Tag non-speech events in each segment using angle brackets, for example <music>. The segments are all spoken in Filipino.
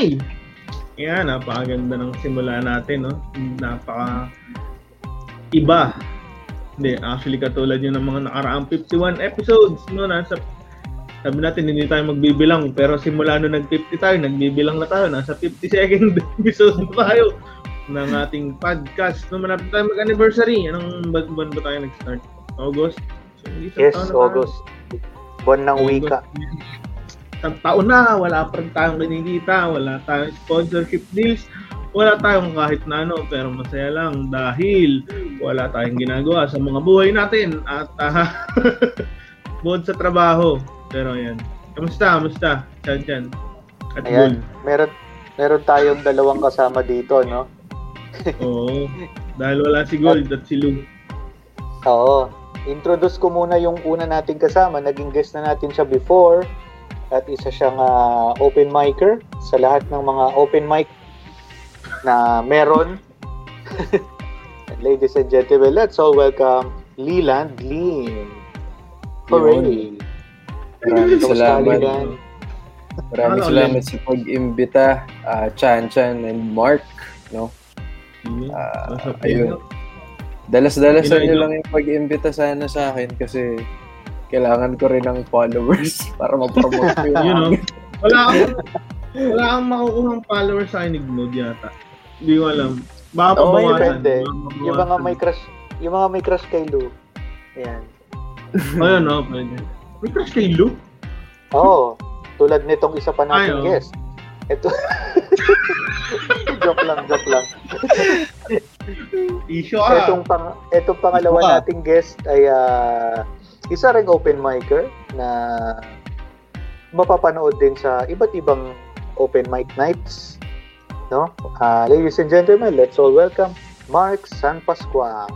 Okay. Yan, napakaganda ng simula natin, no? Napaka iba. Hindi, actually katulad yun ng mga nakaraang 51 episodes, no? Nasa sabi natin hindi tayo magbibilang pero simula nung nag-50 tayo, nagbibilang na tayo. Nasa 52nd <laughs> episode na tayo ng ating podcast. No, malapit tayo mag-anniversary. Anong buwan ba tayo nag-start? August? So, yes, August. Buwan ng August. wika. Taon na, wala pa rin tayong kinikita, wala tayong sponsorship deals, wala tayong kahit na ano, pero masaya lang dahil wala tayong ginagawa sa mga buhay natin at uh, <laughs> bukod sa trabaho, pero yan. Kamusta? Kamusta? Chan Chan. At Ayan. Gold. Meron, meron tayong dalawang kasama dito, no? <laughs> Oo. Dahil wala si Gold at, at si Lou. Oo. Introduce ko muna yung una nating kasama. Naging guest na natin siya before. At isa siyang uh, open micer sa lahat ng mga open mic na meron. <laughs> Ladies and gentlemen, let's all welcome Leland Lim. Hooray! Maraming salamat. Maraming salamat sa pag-imbita, uh, Chan Chan and Mark, no? Uh, ayun. Dalas-dalasan nyo lang yung pag-imbita sana sa akin kasi kailangan ko rin ng followers <laughs> para ma-promote ko yung you know, wala akong wala akong makukuha ng followers sa akin ni yata. Hindi ko alam. Baka oh, pabawasan. Depende. Yung mga may crush, yung mga may crush kay Lou. Ayan. Ayun, no, pwede. May crush kay Luke? Oo. Oh, tulad nitong isa pa nating oh. guest. Ito. <laughs> joke lang, joke lang. Issue ah. Itong, pang, itong pangalawa nating guest ay uh, isa ring open micer na mapapanood din sa iba't ibang open mic nights. No? Uh, ladies and gentlemen, let's all welcome Mark San Pascual.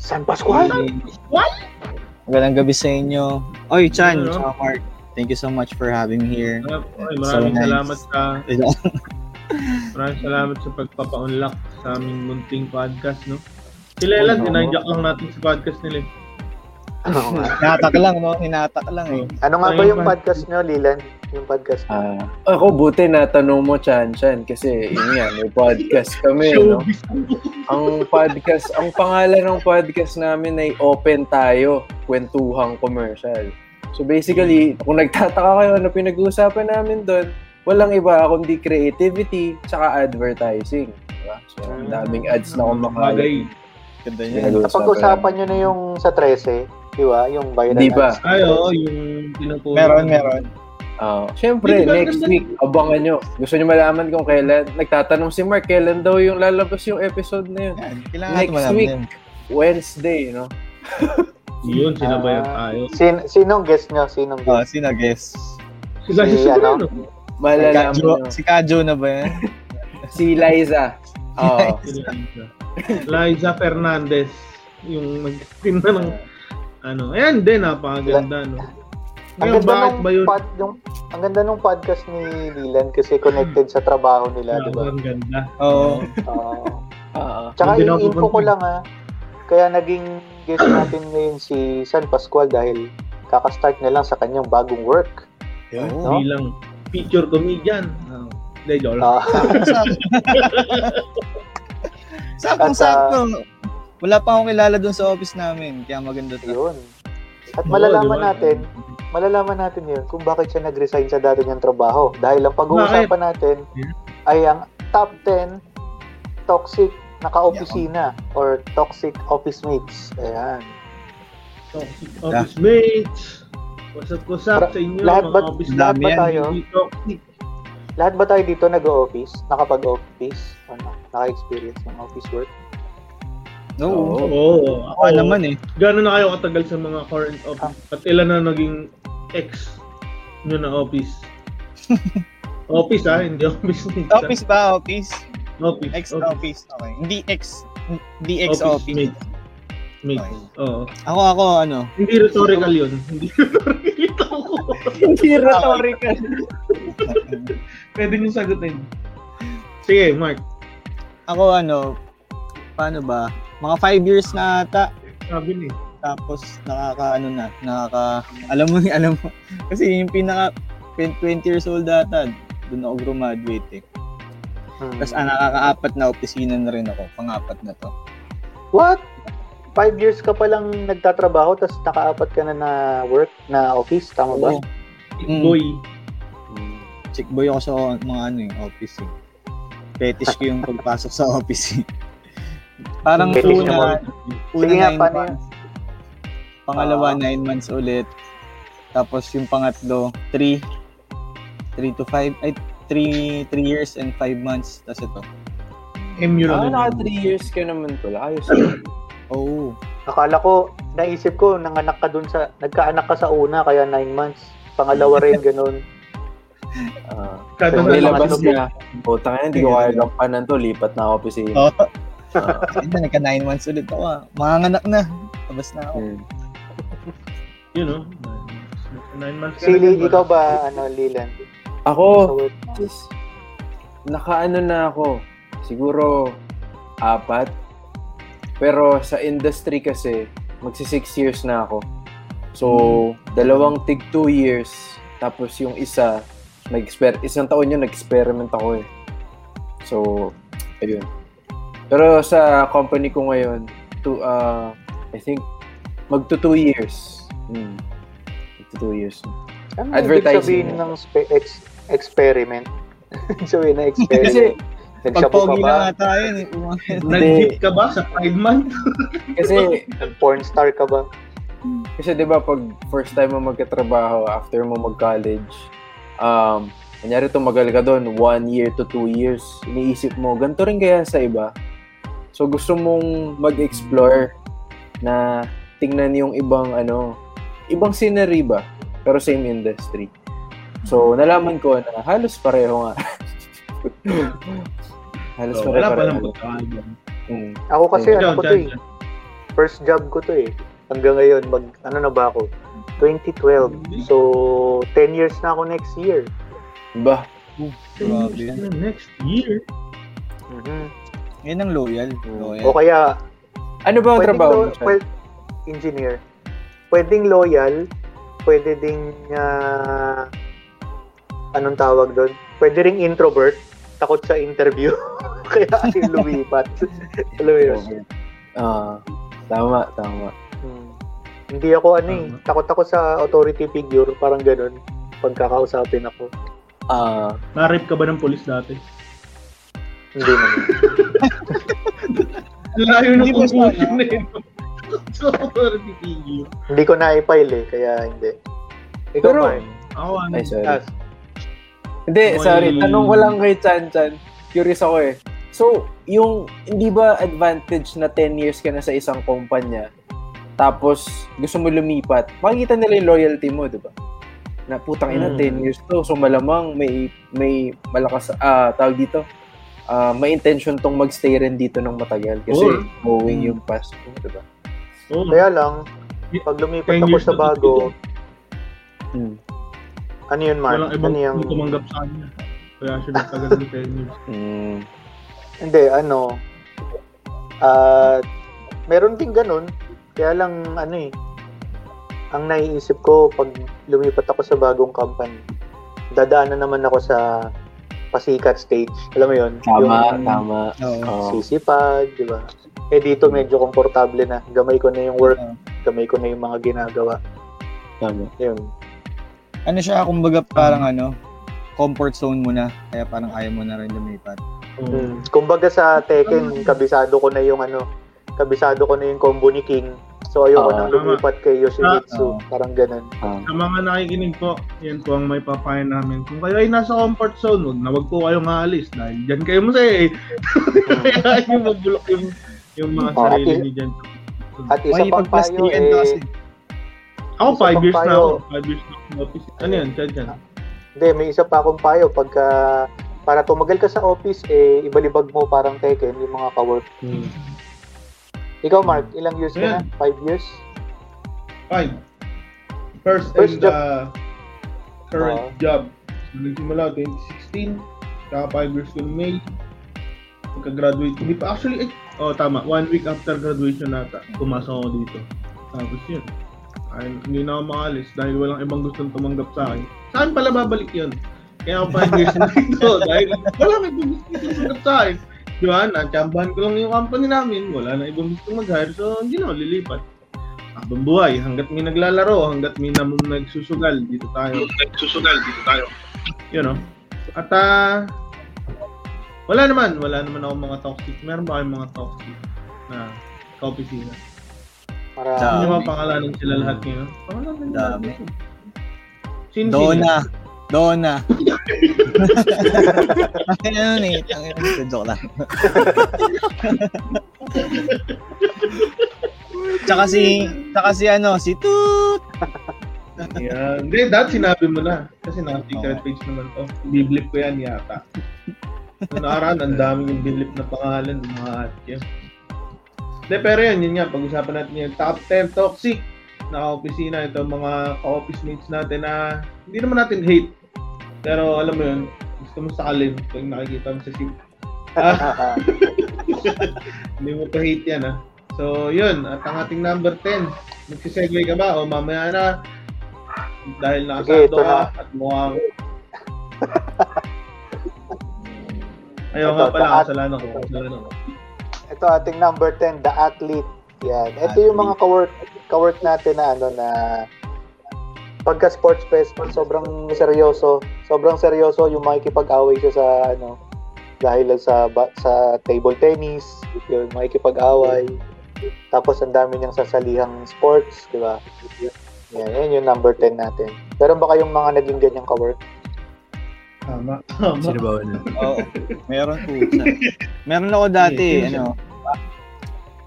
San Pascual? San Pascual? Magandang gabi sa inyo. Oy, Chan, ano? Mark. Thank you so much for having me here. Oy, maraming so nice. salamat sa <laughs> maraming salamat sa pagpapa-unlock sa aming munting podcast, no? Sila lang, oh, dinajak lang natin sa podcast nila. Hinatak lang, no? Hinatak lang eh. Ano nga ba yung podcast nyo, Lilan? Yung podcast nyo? Uh, ako, buti na tanong mo, Chan Chan, kasi yun yan, may podcast kami, no? ang podcast, ang pangalan ng podcast namin ay Open Tayo, Kwentuhang Commercial. So basically, kung nagtataka kayo ano pinag-uusapan namin doon, walang iba kundi creativity tsaka advertising. Diba? So, ang daming ads na kumakalat. Ganda niya. Napag-usapan nyo na yung sa 13, Di ba? Yung viral Di ba? Ay, oo, yung pinapuro. Meron, meron. Uh, Siyempre, next week, abangan nyo. Gusto nyo malaman kung kailan. Nagtatanong si Mark, kailan daw yung lalabas yung episode na yun. Yan, next week, yun. Wednesday, no? <laughs> yun, sinabayan uh, tayo. Sin sinong guest nyo? Sinong guest? Oh, sino guest? Si, si, si ano? Malalaman nyo. Si Kajo na ba yan? <laughs> si Liza. Oh. Liza Fernandez. Yung mag-stream na ng ano, ayan din, napakaganda, no? Ngayon, ang ganda nung ba yun? Pod, yung, ang ganda nung podcast ni Lilan kasi connected sa trabaho nila, di ba? Ang ganda. Oo. Oo. <laughs> Uh, Tsaka info ko lang ah, kaya naging guest natin ngayon si San Pascual dahil kaka-start na lang sa kanyang bagong work. Yeah, no? bilang feature comedian. Oh. Hindi, joke lang. <laughs> Sakong-sakto. Wala pa akong kilala doon sa office namin, kaya maganda to. Yun. At malalaman oh, natin, malalaman natin yun kung bakit siya nag-resign sa dati niyang trabaho. Dahil ang pag-uusapan natin ay ang top 10 toxic na ka-opisina yeah. or toxic office mates. Ayan. Toxic office mates. What's up, what's up sa inyo? Lahat ba, office lahat ba tayo? Lahat ba tayo dito nag-office? Nakapag-office? Ano? Naka-experience ng office work? No. Oo. Oh, Ako oh, naman eh. Gano'n na kayo katagal sa mga current office? At ilan na naging ex nyo na office? <laughs> office ah, hindi office. office ba? Office? Office. Ex-office. Okay. Hindi ex, hindi ex-office. Mate. Mate. Okay. Oo. Ako, ako, ano? Hindi rhetorical yun. Hindi rhetorical ko. <laughs> hindi rhetorical. Pwede nyo sagutin. Sige, Mark. Ako, ano, paano ba? Mga 5 years na ata. Sabi ni. Tapos nakaka ano na, nakaka alam mo <laughs> alam mo kasi yung pinaka 20 years old ata doon ako graduate eh. Hmm. Tapos ah, nakakaapat na opisina na rin ako. Pangapat na to. What? Five years ka pa lang nagtatrabaho tapos nakaapat ka na na work, na office, tama ba? Oo. Mm. Boy. Chick boy ako sa mga ano eh, office eh. Fetish ko yung pagpasok sa <laughs> office eh. Parang Fetish una, Sige una nga, nine paano months. Pangalawa, Ah. nine months ulit. Tapos yung pangatlo, three. Three to five, ay, three, three years and five months. Tapos ito. MU Ah, lang. naka 3 years ka naman pala. Ayos. Oo. <coughs> Akala ko, naisip ko, nanganak ka dun sa, nagkaanak ka sa una, kaya nine months. Pangalawa rin, <laughs> ganun. Ah. Kada na nilabas niya, <laughs> putang ina, hindi ko kaya gampanan to, lipat na ako opisina. Oo. Ah, Ayun na, nagka nine months ulit ako ah. Manganganak na. Labas na ako. hmm. Yun, no? Nine months ka Si Lee, ikaw ba, ano, Leland? Ako? Just, nakaano na ako. Siguro, apat. Pero sa industry kasi, magsi six years na ako. So, dalawang tig two years. Tapos yung isa, nag isang taon yun, nag-experiment ako eh. So, ayun. Pero sa company ko ngayon, to, uh, I think, magto two years. Hmm. Magto two years. Ano Advertising. ibig sabihin ng spe- ex- experiment? <laughs> sabihin na Kasi, experiment. Pag Nagsabo ka pogi ba? lang nga tayo. eh. Nag-hit ka ba sa five months? <laughs> kasi Porn star ka ba? Kasi 'di ba pag first time mo magkatrabaho after mo mag-college, um, kanyari tumagal ka doon, one year to two years, iniisip mo, ganito rin kaya sa iba. So gusto mong mag-explore na tingnan yung ibang ano, ibang scenery ba, pero same industry. So nalaman ko na halos pareho nga. <laughs> halos So, pareho. wala pa lang pagkakaiba. Mm. Ako kasi, Ikaw, ano ko to eh. First job ko to eh. Hanggang ngayon, mag, ano na ba ako? 2012. So, 10 years na ako next year. Ba? Grabe Ten yan. years na Next year. Mhm. Yan ang loyal. loyal. O kaya, Ano ba ang trabaho mo? lo- Chad? pwed- engineer. Pwedeng loyal, pwede ding, ah, anong tawag doon? Pwede ring introvert, takot sa interview. <laughs> kaya ayaw lumipat. <laughs> Alam mo yun? Ah, tama, tama. Hmm. Hindi ako ano eh, takot ako sa authority figure, parang ganun. Pagkakausapin ako. Ah, Na-rape ka ba ng polis dati? Hindi naman. <laughs> Layo ng Hindi ba siya, conclusion na yun. <laughs> So, authority figure. hindi ko na-file eh, kaya hindi. Ikaw, Pero- Mark. Ako, ano? ay sorry. Ah, Hindi, Okay. sorry. Tanong ko lang kay Chan Chan. Curious ako eh. So, yung hindi ba advantage na 10 years ka na sa isang kumpanya, tapos gusto mo lumipat, makikita nila yung loyalty mo, di ba? Na putang ina, Mm. 10 years to. So, malamang may may malakas, ah, tawag dito, ah, may intention tong magstay rin dito ng matagal. Kasi knowing Mm. yung past mo, di ba? Oo. Kaya lang, pag lumipat 10 ako sa bago, Mm. ano yun, Mark? Walang Ano ibang yung... tumanggap sa kanya. Kaya siya nagtagal ng 10 years. Mm. Hindi, ano, ah meron din ganun. Kaya lang, ano eh, ang naiisip ko pag lumipat ako sa bagong company, dadaanan naman ako sa pasikat stage. Alam mo yun? Tama, yung tama. Oo. sisipag, di ba? Eh dito medyo komportable na. Gamay ko na yung work, Oo. gamay ko na yung mga ginagawa. tama. Yun. Ano siya, kumbaga parang ano, comfort zone mo na. Kaya parang ayaw mo na rin lumipat. Mm. Kumbaga sa Tekken, kabisado ko na yung ano, kabisado ko na yung combo ni King. So ayoko Oo. nang lumipat kay Yoshimitsu. Oo. Parang ganun. Ah. Sa mga nakikinig po, yan po ang may papayan namin. Kung kayo ay nasa comfort zone, wag na wag po kayong aalis dahil dyan kayo masaya eh. <laughs> Kaya yung mabulok yung, yung mga Oh, sarili niyo dyan. At isa pang payo eh, Ako, isa 5 pang years na payo. ako. 5 years na ako. Ano yan? Dyan, dyan. hindi, may isa pa akong payo. Pagka, para tumagal ka sa office, eh, ibalibag mo parang Tekken, yung mga ka-work. Mm. Ikaw, Mark, ilang years ka Ayan. na? Five years? 5. First, First and uh, current Oo. job. So, nagsimula 2016. Kaka 5 years ng May. Pagka-graduate. Hindi pa actually, eh, oh tama. One week after graduation nata, pumasok ako dito. Tapos yun. Ay, hindi na ako makalis dahil walang ibang gustong tumanggap sa akin. Saan pala babalik yun? Kaya ako pa-engage <laughs> na dito dahil wala may gusto sumagot sa akin. Di ba? Natsambahan ko lang yung company namin. Wala na ibang gusto mag-hire. So, hindi na lilipat. Habang buhay, hanggat may naglalaro, hanggat may nam nagsusugal, dito tayo. Nagsusugal, dito tayo. You know? At ah, wala naman, wala naman ako mga toxic. Meron ba kayong mga toxic na ka-opisina? Marami. Hindi ba pangalanan sila lahat ngayon? Pangalanan. Dami. Sino Donna. <laughs> Donna. Ang ano eh. Ang ano, joke lang. tsaka si, tsaka si ano, si Toot. Yan. Hindi, dati sinabi mo na. Kasi naka-secret page naman to. Biblip ko yan yata. So, nakaraan, ang dami yung biblip na pangalan ng mga atke. Hindi, pero yan, yun nga, pag-usapan natin yung top 10 toxic na ka-opisina. Ito mga ka-office mates natin na hindi naman natin hate. Pero alam mo yun, gusto mo sakalin pag nakikita mo sa ship. Ah, <laughs> hindi mo pa hate yan ah. So, yun. At ang ating number 10. Magsisegue ka ba? O mamaya na. Dahil nakasado ka na. at mukhang... <laughs> Ayaw Ito, nga pala, taat. kasalanan ko. Kasalanan ko. Ito ating number 10, the athlete. Yan. Ito yung mga kawork, kawork natin na ano na pagka sports fest, sobrang seryoso. Sobrang seryoso yung makikipag-away siya sa ano dahil lang sa ba- sa table tennis, yung makikipag-away. Tapos ang dami niyang sasalihang sports, di ba? Yan, yan yung number 10 natin. Meron ba kayong mga naging ganyang kawork? Tama. Tama. Sino ba wala? Oo. Meron po. Meron ako dati, ano,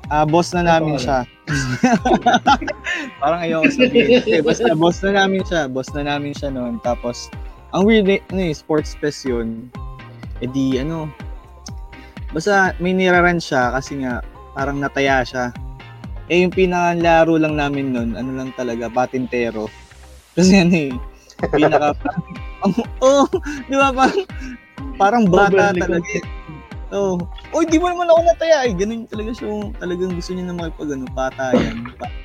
ah boss na namin siya. <laughs> Parang ayoko sabihin. <laughs> Kasi basta boss na namin siya. Boss na namin siya noon. Tapos, ang weird, ano eh, sports fest yun. E di, ano, basta may niraran siya kasi nga, parang nataya siya. Eh, yung pinakalaro lang namin noon, ano lang talaga, patintero. <laughs> Kasi ano eh, pinaka, ang, oh, di ba, parang, parang bata talaga eh. Oo. Oh. Oy, di mo naman ako nataya eh. Ganun talaga siya. oh. Talagang gusto niya na makipag ano, patayan.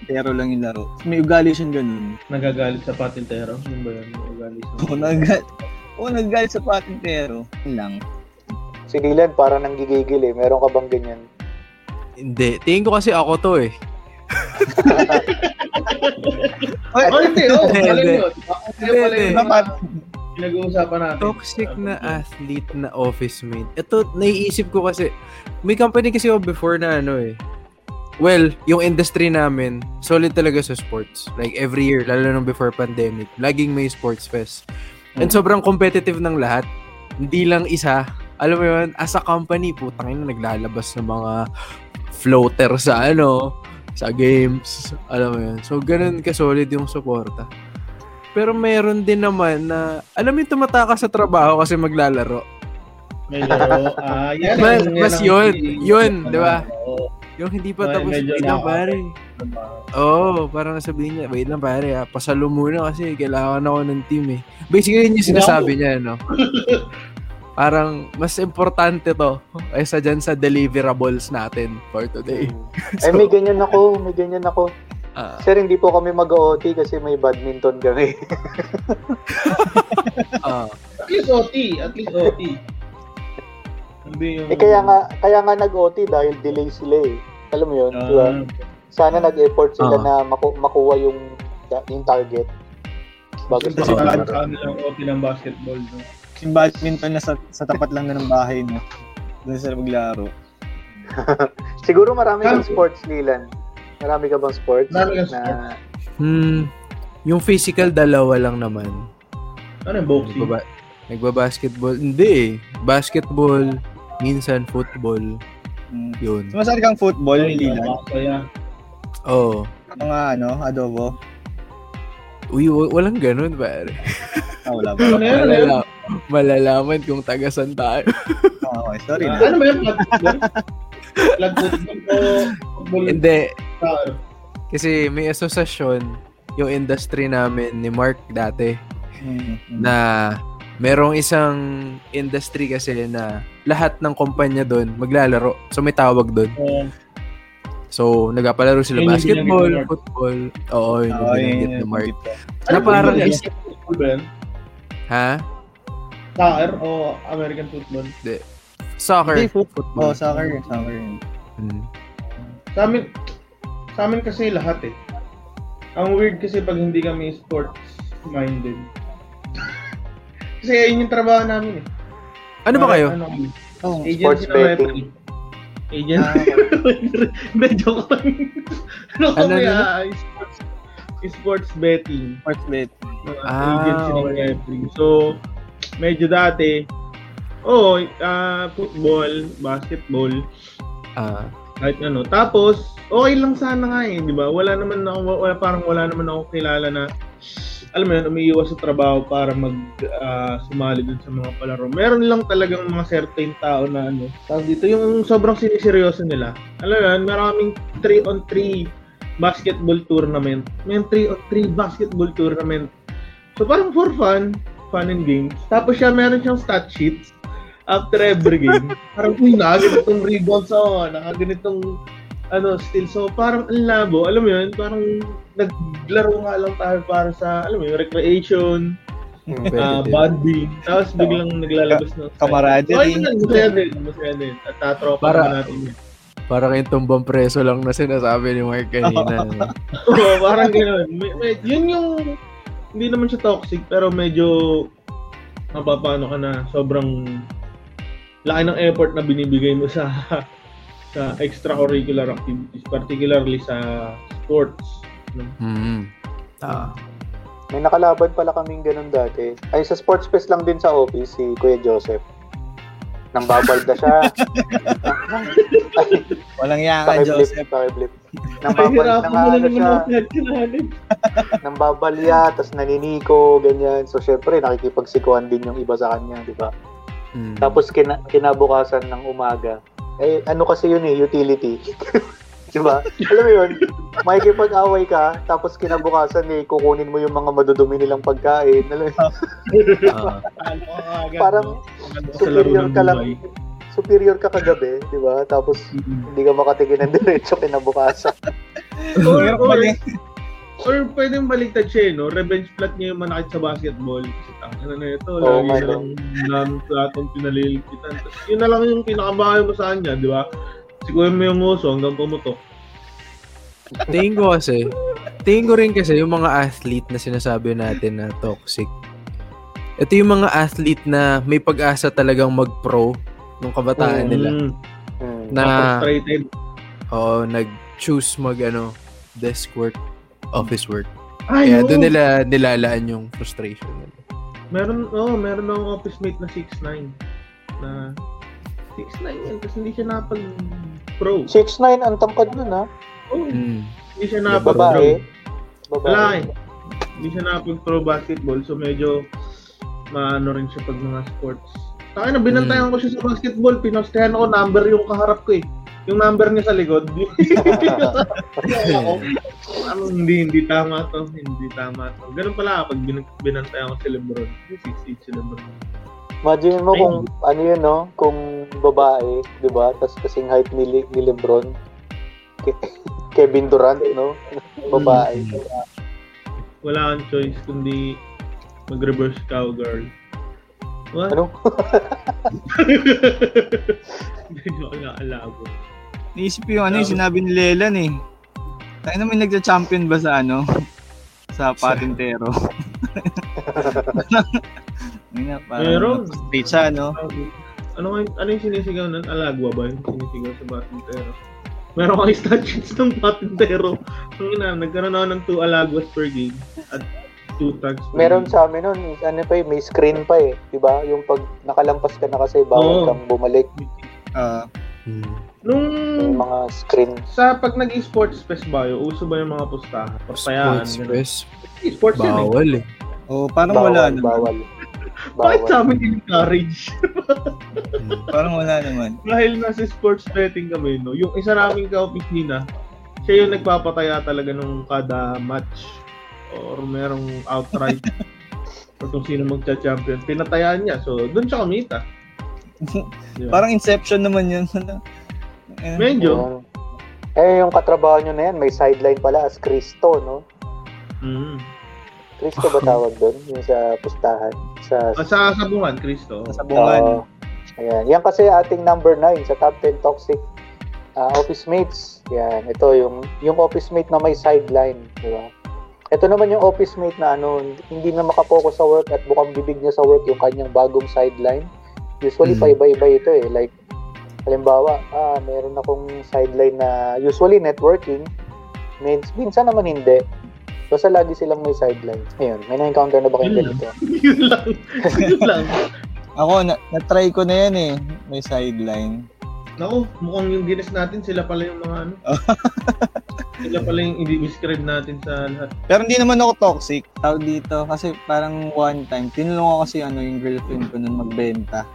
Pero lang yung laro. May ugali siyang ganun. Nagagalit sa patintero. Yun ba yun? Nagagalit sa... Oo, nagalit. Oo, nagalit sa patintero. Yun lang. Si Dylan parang nanggigigil eh. Meron ka bang ganyan? Hindi. Tingin ko kasi ako to eh. <laughs> Oh, hindi. Oh, Hindi, pala hindi. yun. Ako Hindi, pala hindi. yung mga pinag-uusapan natin. Toxic na athlete na office mate. Ito, naiisip ko kasi, may company kasi ako before na ano eh. Well, yung industry namin, solid talaga sa sports. Like every year, lalo nung before pandemic, laging may sports fest. And sobrang competitive ng lahat. Hindi lang isa. Alam mo yun, as a company, putang ina, naglalabas ng mga floater sa ano, sa games. Alam mo yun. So, ganun ka-solid yung suporta. Pero meron din naman na, alam mo yung tumataka sa trabaho kasi maglalaro. May laro. Ah, <laughs> yan. Mas- ang yun. Yun, di ba? Yung hindi pa Ay, tapos, wait lang pare. Oo, oh, parang sabihin niya, wait lang pare, ah, pasalo muna kasi kailangan ako ng team eh. Basically, yun yung sinasabi niya, no? <laughs> parang mas importante to kaysa dyan sa deliverables natin for today. Ay, may <laughs> ganyan ako. May ganyan ako. Ah, Sir, hindi po kami mag-OT kasi may badminton kami. <laughs> ah. At least OT. At least OT. Hindi yung... eh, kaya nga, kaya nga nag-OT dahil delay sila eh. Alam mo yun, Ah, di ba? Sana nag-effort sila Ah. na maku- makuha yung, yung target. Bago Kasi sila sa mag- kanilang OT ng basketball. No? Yung badminton na sa, sa tapat lang na ng bahay, no? Doon sila maglaro. <laughs> Siguro marami Ano? sports, Lilan. Marami ka bang sports? Marami kang na, Hmm, yung physical, dalawa lang naman. Ano yung boxing? Nagbaba- nagba-basketball. Hindi eh. Basketball, minsan football. Mm. Yun. Sumasali kang football, Ay, Lilan. Oo. Mga ano, adobo. Uy, wa- walang ganun, pare. Ah, wala ba? Malala- malalaman kung tagasan tayo. Ah, okay, sorry Ah, na. ano ba yung flag football? Flag football o football? Hindi. Ah, Kasi may asosasyon yung industry namin ni Mark dati Mm, mm. na merong isang industry kasi na lahat ng kumpanya doon maglalaro. So may tawag doon. So nagpapalaro sila Yun basketball, football. Oo, yun yung Ah, binanggit yun, ni Mark. Na parang ba is- Football ba yan? Ha? Soccer o American football? Soccer. Hindi, football. Oh, soccer. Soccer. Mm. Sa amin, sa amin kasi lahat eh. Ang weird kasi pag hindi kami sports minded. <laughs> kasi ayun yung trabaho namin eh. Ano ba kayo? Ano? Oh, Sports ng betting. Agent. Ah. <laughs> Hindi, joke lang. ano Ano, kami ano? ah, sports, sports betting. sports bet. Mga Ah, agency ng referee. So, medyo dati, oo, ah, football, basketball, Ah, kahit ano. Tapos, okay lang sana nga eh, di ba? Wala naman ako, wala, parang wala naman ako kilala na, alam mo yun, umiiwas sa trabaho para mag ah, sumali dun sa mga palaro. Meron lang talagang mga certain tao na ano, tawag dito, yung sobrang siniseryoso nila. Alam mo yun, maraming 3 on 3 basketball tournament. May 3 on 3 basketball tournament. So parang for fun, fun and games. Tapos siya, meron siyang stat sheets after every game. <laughs> parang, uy, nakaganitong rebounds ako, nakaganitong ano, still. So, parang ang labo. Alam mo yun, parang naglaro nga lang tayo para sa, alam mo yun, recreation, Hmm. uh, bonding. Tapos biglang naglalabas ng... Camaraderie. Okay naman, masaya din, masaya din. At tatropa Para- naman natin yun. Parang yung tumbang preso lang na sinasabi ni Mark kanina. <laughs> Oo, parang gano'n. May, may, yun yung, hindi naman siya toxic, pero medyo, mapapano ka na, sobrang laki ng effort na binibigay mo sa sa extracurricular activities, particularly sa sports. no? mm. Ah. May nakalaban pala kaming ganun dati. Ay, sa sports fest lang din sa office, si Kuya Joseph. Nang babalda siya. <laughs> Walang yaka, Joseph. pakiblip. Nang babal, nang mo na ano siya, nang babalya, tas naniniko, ganyan. So, syempre, nakikipagsikuan din yung iba sa kanya, di ba? Mm. Tapos, kina, kinabukasan ng umaga, eh, ano kasi yun eh, utility. <laughs> di ba? Alam mo yun, makikipag-away ka, tapos kinabukasan eh, kukunin mo yung mga madudumi nilang pagkain. Alam mo agad, <laughs> Parang superior ka lang, superior ka kagabi, di ba? Tapos, Mm. hindi ka makatingin ng diretso kinabukasan. <laughs> Or, or. Or pwedeng baliktad siya, eh, no? Revenge plot niya yung manakit sa basketball. Kasi tangin na ito, Oo, lagi na lang platong pinalilikitan. Tapos yun na lang yung pinakabahay mo sa kanya, di ba? Sikuhin mo yung uso hanggang pumutok. Tingin ko kasi, tingin ko rin kasi yung mga athlete na sinasabi natin na toxic. Ito yung mga athlete na may pag-asa talagang mag-pro nung kabataan nila. Mm. Na, frustrated. oo, nag-choose mag, ano, desk work, office work. Ay, Kaya oo. doon nila nilalaan yung frustration nila. Meron, oh, meron akong office mate na 6'9". Na 6'9 yan, tapos hindi siya napag-pro. 6'9 ang tangkad nun, ha? Oh, Mm. hindi siya Yeah, napag-pro. Babae. Babae. Wala eh. Hindi siya nakapag-pro basketball, so medyo maano rin siya pag mga sports. Taka na, binantayan ko siya sa basketball, pinostehan ako, number yung kaharap ko eh. Yung number niya sa likod. <laughs> ako, ano, hindi, hindi tama to, hindi tama to. Ganun pala pag bin- binantayan ko si Lebron. 6'8 si Lebron. Imagine mo Ay. kung ano yun, no? Kung babae, di ba? Tapos kasing height ni, Le- ni Lebron. Ke- <laughs> Kevin Durant, no? babae. Wala kang choice kundi mag-reverse cowgirl. What? Ano? <laughs> Medyo alabo. Naisip ko yung ano yung sinabi ni Lelan eh. Tayo naman nagja-champion ba sa ano? Sa patintero. <laughs> Yun nga, parang Meron. frustrate siya, no? Ano nga- ano yung sinisigaw nun? Alagwa ba yung sinisigaw sa patintero? Meron kang statutes ng patintero. Ang ina, nagkaroon ako ng 2 alagwas per game at 2 tags per Meron game. sa amin nun, ano pa eh, may screen pa eh. Di ba? Yung pag nakalampas ka na kasi, bawal Oo. kang bumalik. Ah, Mm. Nung Yung mga screen. sa pag naging sports fest ba yun, uso ba yung mga pustahan? Papayaan. Sports Eh, Sports yun eh. bawal eh. oh, parang Bawal, wala naman. bawal. Bakit sa amin encourage? Mm. Parang wala naman. Dahil nasa sports betting kami, no, yung isa naming ka-opisina, siya yung nagpapataya talaga nung kada match or merong outright <laughs> or kung sino magcha-champion. Pinatayaan niya. So, doon siya kumita. <laughs> Parang Inception naman yun. <laughs> Eh, Medyo. Yun. Eh, yung katrabaho nyo na yan, may sideline pala as Cristo, no? Mm. Cristo ba <laughs> tawag doon? Yung sa pustahan? Sa, Ah, Sa sabungan, Cristo. Sa sabungan. Oo. ayan. Yan kasi ating number 9 sa top 10 toxic ah, office mates. Yan. Ito yung yung office mate na may sideline. Di ba? Ito naman yung office mate na ano, hindi na makapokus sa work at bukang bibig niya sa work yung kanyang bagong sideline. Usually, Mm. paiba-iba ito eh. Like, halimbawa, ah, meron akong sideline na usually networking. Mins- Minsan naman hindi. Basta lagi silang may sideline. Ayun, may na-encounter na ba kayo Yun ganito? <laughs> Yun lang. Yun lang. <laughs> Ako, na- na-try ko na yan eh. May sideline. Naku, mukhang yung ginis natin, sila pala yung mga ano. <laughs> sila pala yung i-describe natin sa lahat. Pero hindi naman ako toxic. Tawag dito. Kasi parang one time, tinulong ako kasi ano, yung girlfriend ko nun magbenta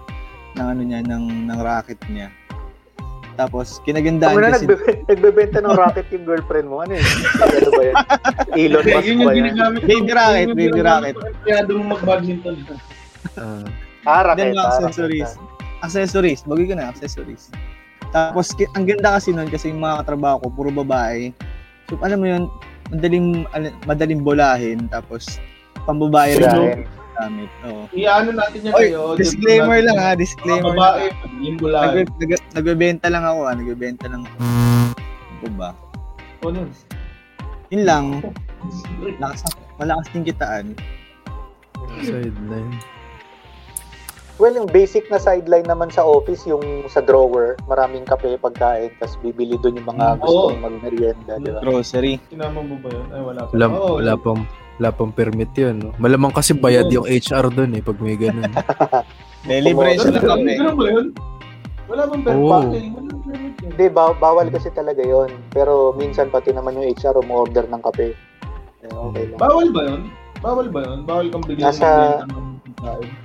ng ano niya, ng, ng racket niya. Tapos, kinagandaan na kasi... nagbe- nagbebenta ng rocket yung girlfriend mo. Ano yun? Ano ba yan? <laughs> Elon Hindi, Musk yun ba yan? Baby rocket, baby rocket. Kaya doon mag-badminton. Ah, Ah, Then, rocket. mga ah, accessories. rocket. Accessories. Bagay ko na, accessories. Tapos, ang ganda kasi nun, kasi yung mga katrabaho ko, puro babae. So, alam mo yun, madaling, madaling bolahin, tapos, pambabae rin gamit. Oo. Iyaano natin yan Oy, kayo. disclaimer lang ha, Mga disclaimer. babae, lang. yung gulay. Nag, nag, nagbebenta lang ako, ah, nagbebenta lang ako. Ano ba? Ano yun? Yun lang, lakas, malakas din kitaan. sideline. Well, yung basic na sideline naman sa office, yung sa drawer, maraming kape, pagkain, tapos bibili doon yung mga Mm, gusto oo. magmerienda, di ba? Grocery. Sinama mo ba yun? Ay, wala pa. Wala, Oo, wala pang wala pang permit yun. No? Malamang kasi bayad yung HR doon eh pag may ganun. <laughs> May libre siya ng yun? Wala bang permit yun. Hindi, ba- bawal kasi talaga yon Pero minsan pati naman yung HR umorder ng kape. Eh, Okay lang. Bawal ba yun? Bawal ba yun? Bawal kang bigyan Nasa- ng?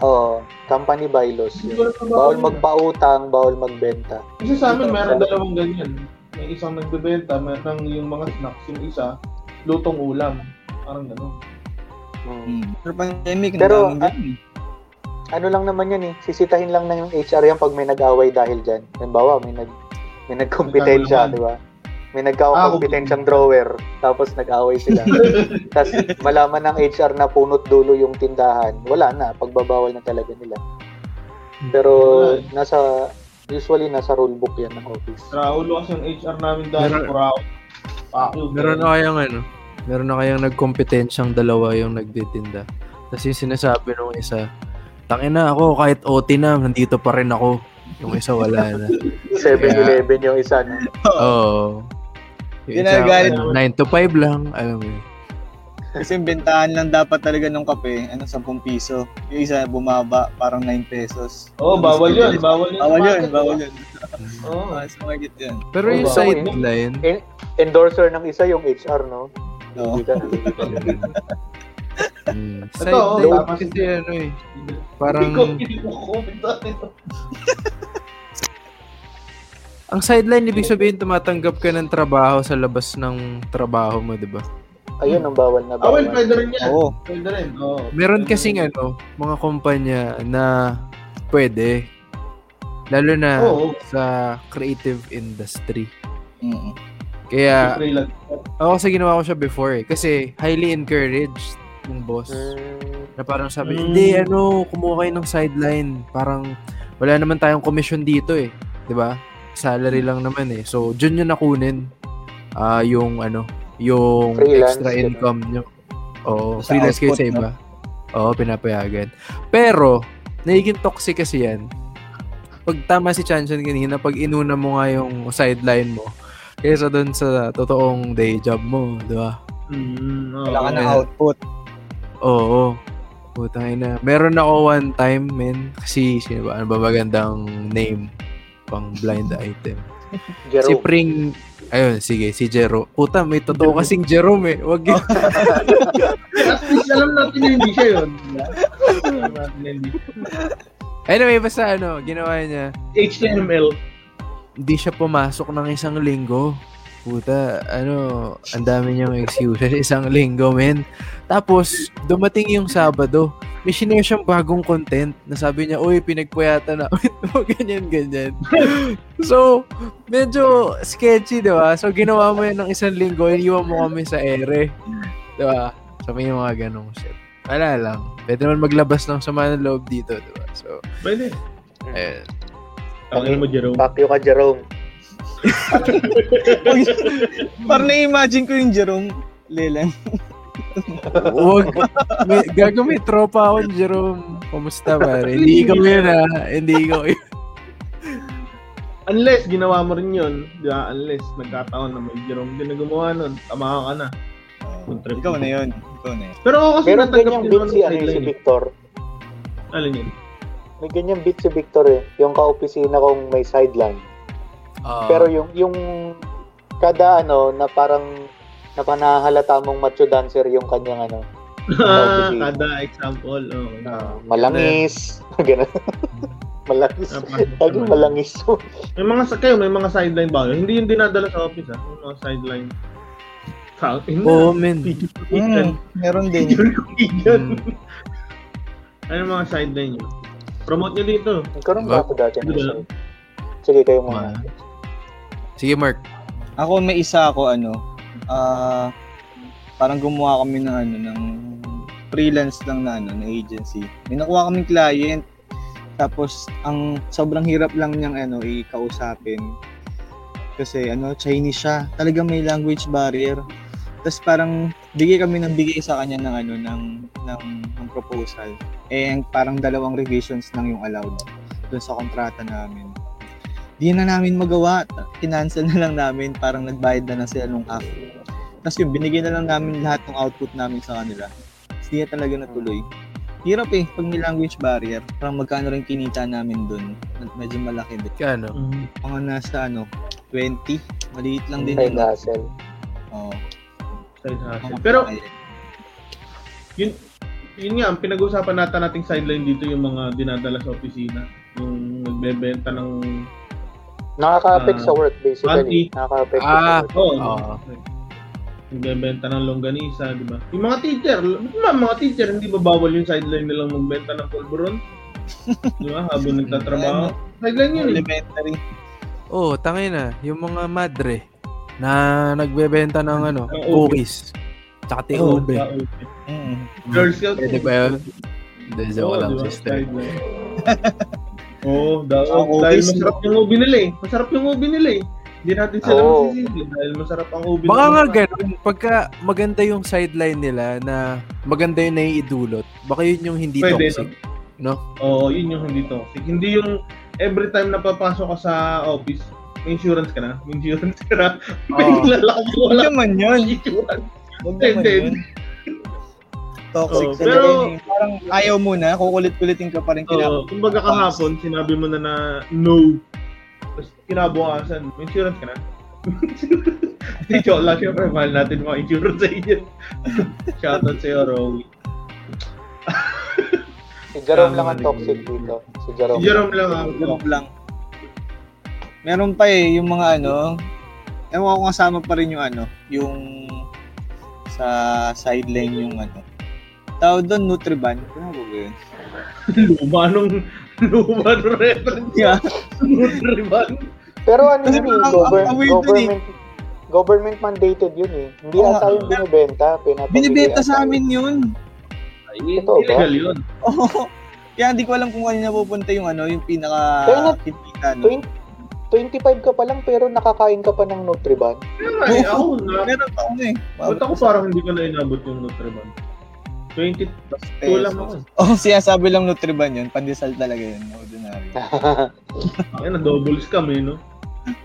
Oo, company bylaws yun. Bawal magpautang, bawal magbenta. Kasi sa amin, meron dalawang ganyan. May isang nagbebenta, meron yung mga snacks, yung isa, lutong ulam. Parang gano'n. Mm. Hmm. Pero pandemic, Pero, eh. Ano lang naman yan eh, sisitahin lang ng HR yan pag may nag-away dahil dyan. Halimbawa, may nag may nagkompetensya, di ba? May nagkakakompetensyang drawer, tapos nag-away sila. <laughs> tapos malaman ng HR na punot dulo yung tindahan, wala na, pagbabawal na talaga nila. Pero nasa, usually nasa rulebook yan ng office. Raulo kasi yung HR namin dahil kurao. Meron na kayang ano, meron na kayang nagkompetensyang dalawa yung nagtitinda. Tapos yung sinasabi nung isa, tangin na ako, kahit OT na, nandito pa rin ako. Yung isa wala na. <laughs> 7-Eleven yung isa. Oo. Yung isa, Ginagalit. ano, 9 to 5 lang, alam mo yun. Kasi yung bentahan lang dapat talaga ng kape, ano, 10 piso. Yung isa bumaba, parang 9 pesos. Oo, oh, bawal yun. Bawal yun. Bawal yun, bawal <laughs> yun. Oo. Ah, sa market yun. Pero yung sideline, Endorser ng isa yung HR, no? Oo. Hindi ka, <laughs> hmm, Ito, oh, tapos kasi ano eh, Parang- Hindi ko, hindi ko <laughs> ang sideline ibig sabihin tumatanggap ka ng trabaho sa labas ng trabaho mo, di ba? ayun ang bawal na Ah, well, bawal. pwede rin yan. Oo. Pwede rin. Oo. Meron Pwede kasing ano, mga kumpanya na pwede. Lalo na Oo. sa creative industry. Mm. Kaya, ako kasi ginawa ko siya before eh. Kasi highly encouraged yung boss. Mm, Na parang sabi, Mm. hindi, ano, kumuha kayo ng sideline. Parang, wala naman tayong commission dito eh. 'Di ba Salary lang naman eh. So, dyan yun nakunin. ah yung, ano, yung Freelance, extra income nyo. Oo, Sa freelance kayo sa iba. Oo, pinapayagan. Pero, nagiging toxic kasi yan. Pag tama si Chanchan kanina, pag inuna mo nga yung sideline mo, kaysa doon sa totoong day job mo, di ba? Mm, oo. Wala ka ng output. Oo. Putang ina. Meron ako one time, men. Kasi, sino ba? Ano ba magandang name? Pang blind item. Jero. Si Pring... Ayun, sige, si Jero. Puta, may totoo kasing Jerome eh. Wag yun. At least alam natin na hindi siya yun. Anyway, basta ano, ginawa niya. HTML. Hindi siya pumasok ng isang linggo. Puta, ano, ang dami niyang excuses. <laughs> Isang linggo, men. Tapos, dumating yung Sabado. May sinare siyang bagong content na sabi niya, uy, pinagpuyata na. <laughs> ganyan, ganyan. <laughs> so, medyo sketchy, di ba? So, ginawa mo yan ng isang linggo, iniwan mo kami sa ere. Di ba? So, may mga ganong shit. Wala lang. Pwede naman maglabas ng sama ng loob dito, di ba? So, Pwede. eh, Tangin mo, Jerome. Pakyo ka, Jerome. <laughs> Parang na-imagine ko yung Jerome Leland. Huwag. May, gago may tropa ako, Jerome. Kumusta pare? Hindi ikaw yun ah. Hindi ikaw yun. Unless ginawa mo rin yun, di ba? Unless nagkataon na may Jerome din na gumawa nun, tama ka na. Contribute. Ikaw na yun. Ikaw na yun. Pero ako kasi Meron din beat ako si, ano, si. Victor. Alin yun? May ganyang beat si Victor eh. Yung ka-opisina kong may sideline. Ah, Pero yung yung kada ano na parang napanahalata mong macho dancer yung kanyang ano. <laughs> Kada example. Oh, ah, malangis ganun <laughs> malangis laging malangis May mga sa kayo, may mga sideline ba? Hindi yung dinadala sa office ah. May mga sideline. Oo, men. Mm, comedian. meron din. Feature comedian. Mm. <laughs> ano mga sideline nyo? Promote nyo dito. nagkaroon ba ako dati ng Diba? side? sige kayo muna Sige, Mark. Ako may isa ako ano, ah parang gumawa kami ng ano ng freelance lang na ano, na agency. May nakuha kaming client tapos ang sobrang hirap lang niyang ano i-kausapin. Kasi ano, Chinese siya. Talagang may language barrier. Tapos parang bigay kami ng bigay sa kanya ng ano ng ng, ng proposal. Eh ang parang dalawang revisions lang yung allowed doon sa kontrata namin di na namin magawa. Kinancel na lang namin. Parang nagbayad na lang sila nung half. Tapos yun, binigyan na lang namin lahat ng output namin sa kanila. Tapos di na talaga natuloy. Hirap eh, pag may language barrier. Parang magkano rin kinita namin dun. Med- Medyo malaki din. Kano? Mm. Mga nasa ano, 20. Maliit lang din yun. hustle Oo. Side hustle. Pero, yun, yun nga, ang pinag-uusapan natin nating sideline dito yung mga dinadala sa opisina. Yung nagbebenta ng... nakaka-affect Ah, sa work basically Monty. nakaka-affect Ah. sa work Oo. Oo. Nagbebenta ng longganisa, di ba? Yung mga teacher, ba, mga teacher, hindi ba bawal yung sideline nilang magbenta ng pulburon? di ba? Habang <laughs> nagtatrabaho. Sideline yun eh. Elementary. Oh, tangin na. Yung mga madre na nagbebenta ng ano, cookies. Tsaka Oo, ube. Mm. Girl Scout. Pwede ba yun? Hindi, joke lang, sister. <laughs> Oo, daw. Dahil masarap yung ube nila eh. Masarap yung ube nila eh. Hindi natin sila masisisi dahil masarap ang ube Baka nga ganun, pagka maganda yung sideline nila na maganda yung naiidulot, baka yun yung hindi Pwede. toxic. No? Oo, yun yung hindi toxic. Hindi yung every time na papasok ka sa office, may insurance ka na. May insurance ka na. May Oo. lalaki Huwag wala naman yun. insurance. Huwag Hindi, naman yun. Toxic sila pero- eh. Parang ayaw mo na, kukulit-kulitin ka pa rin Oo, kailangan. kumbaga kahapon, sinabi mo na na no. Tapos kinabukasan, may insurance ka na. <laughs> Hindi, joke lang. Siyempre, mahal natin mga insurance sa inyo. Shoutout sa'yo, Rowie. si Jerome lang ang toxic dito si Jerome, Si Jerome lang ang Group lang. Meron pa eh, yung mga ano, ewan ko kasama pa rin yung ano, yung sa sideline yung ano. Tawag doon, Nutriban. Ano ba ba yun? <laughs> luma nung luma nung reference. Yeah. Nutriban. pero ano yun eh, ang- gover- ang- ang weird dun eh. government government mandated yun eh hindi Oo ata yung binibenta pinapabili Binibenta sa amin yun. Totoo ba? Illegal yun. Oo. Kaya hindi ko alam kung kanina pupunta yung ano, yung pinaka Kaya no? 20 25 ka pa lang pero nakakain ka pa ng Nutriban. Nga eh, ako na. Meron pa ako eh. Ba't ako parang hindi ko na inabot yung Nutriban? 22 lang ako. eh. <laughs> Oh, siya sabi lang Nutriban yun. Pandesal talaga yun. Ordinary. <laughs> Ayun, na double scam eh, no?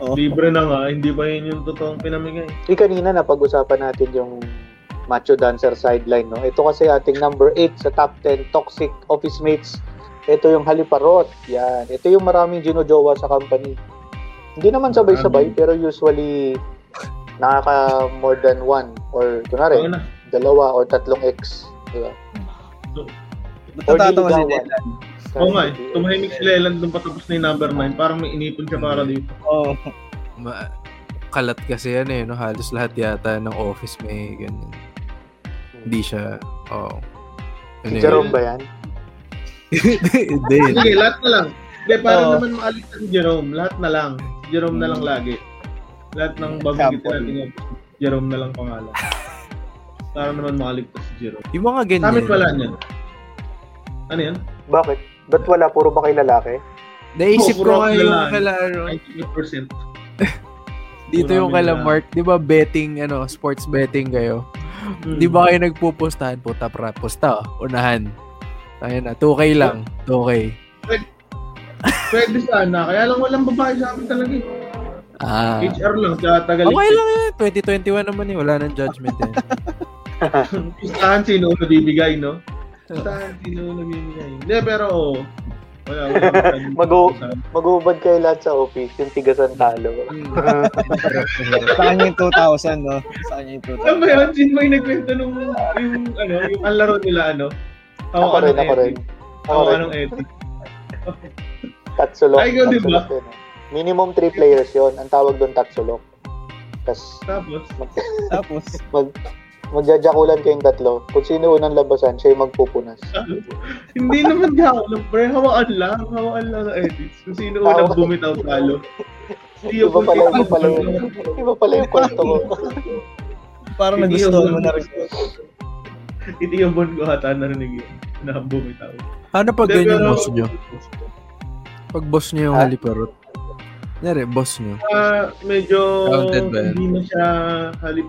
Oo. Libre na nga, hindi pa yun yung totoong pinamigay. Di kanina napag-usapan natin yung macho dancer sideline, no? Ito kasi ating number 8 sa top 10 toxic office mates. Ito yung haliparot. Yan. Ito yung maraming ginojowa sa company. Hindi naman sabay-sabay, pero usually nakaka more than one or kunwari, na. dalawa or tatlong ex. Diba? Ba't natatawa si. Delan? Oo nga eh, tumahimik si Leland nung patapos na yung number 9. Parang may inipon siya para dito. Oo. Ma- kalat kasi yan eh, no? Halos lahat yata ng office may ganyan. Hindi siya, oo. Ano Si? Jerome ba yan? <laughs> Hindi. Sige, lahat na lang. Hindi, para Oo. naman maalis si Jerome. Lahat na lang. Si Jerome na lang lagi. Lahat ng babanggitin natin yung Jerome na lang pangalan. <laughs> para naman makaligtas si Jiro. Yung mga ganyan. Sa amin wala niyan. Ano yan? Bakit? Ba't wala? Puro ba kay lalaki? Naisip ko puro nga yung kala, ano, 98%. <laughs> dito yung kala Mark, di ba betting, ano, sports betting kayo? Hmm. Di ba kayo nagpupustahan? Puta, pra, pusta, oh, unahan. Ayun na, 2K lang, 2K. Pwede sana. Kaya lang walang babae sa amin talaga. eh. Ah. HR lang. Kaya tagal. Okay lang eh, 2021 naman eh, wala nang judgment eh. <laughs> Pustahan sino una bibigay, no? Pustahan sino una bibigay. Hindi, pero oo. Wala. wala <laughs> Mag-u- Mag-uubad kayo lahat sa office, yung tigasan talo. <laughs> Sa kanya yung 2,000, no? Sa kanya yung 2,000. Alam mo yun, sino ba yung nagkwento nung yung ano, yung ang laro nila ano? Ako rin, ako rin. Ako Ako rin. anong edit. Tatsulok. Ay, di ba? Tatsulok yun, eh. Minimum 3 players yon Ang tawag doon tatsulok. Tapos Tapos, mag, Tapos, <laughs> mag, magjajakulan kayong tatlo. Kung sino unang labasan, siya yung magpupunas. <laughs> hindi naman lang, pre. Hawaan lang. Hawaan lang sa edits. Kung sino unang bumitaw talo. Hindi <laughs> Iba pala, iba pala yung, iba pala yung kwento ko. parang nagustuhan mo na rin. Bon ko ata narinig yun. Na bumitaw. Ano pag Hindi, ganyan pero- boss nyo? Pag boss nyo yung Ha? haliparot. Nyari, boss nyo. Ah, medyo ba hindi na siya halip.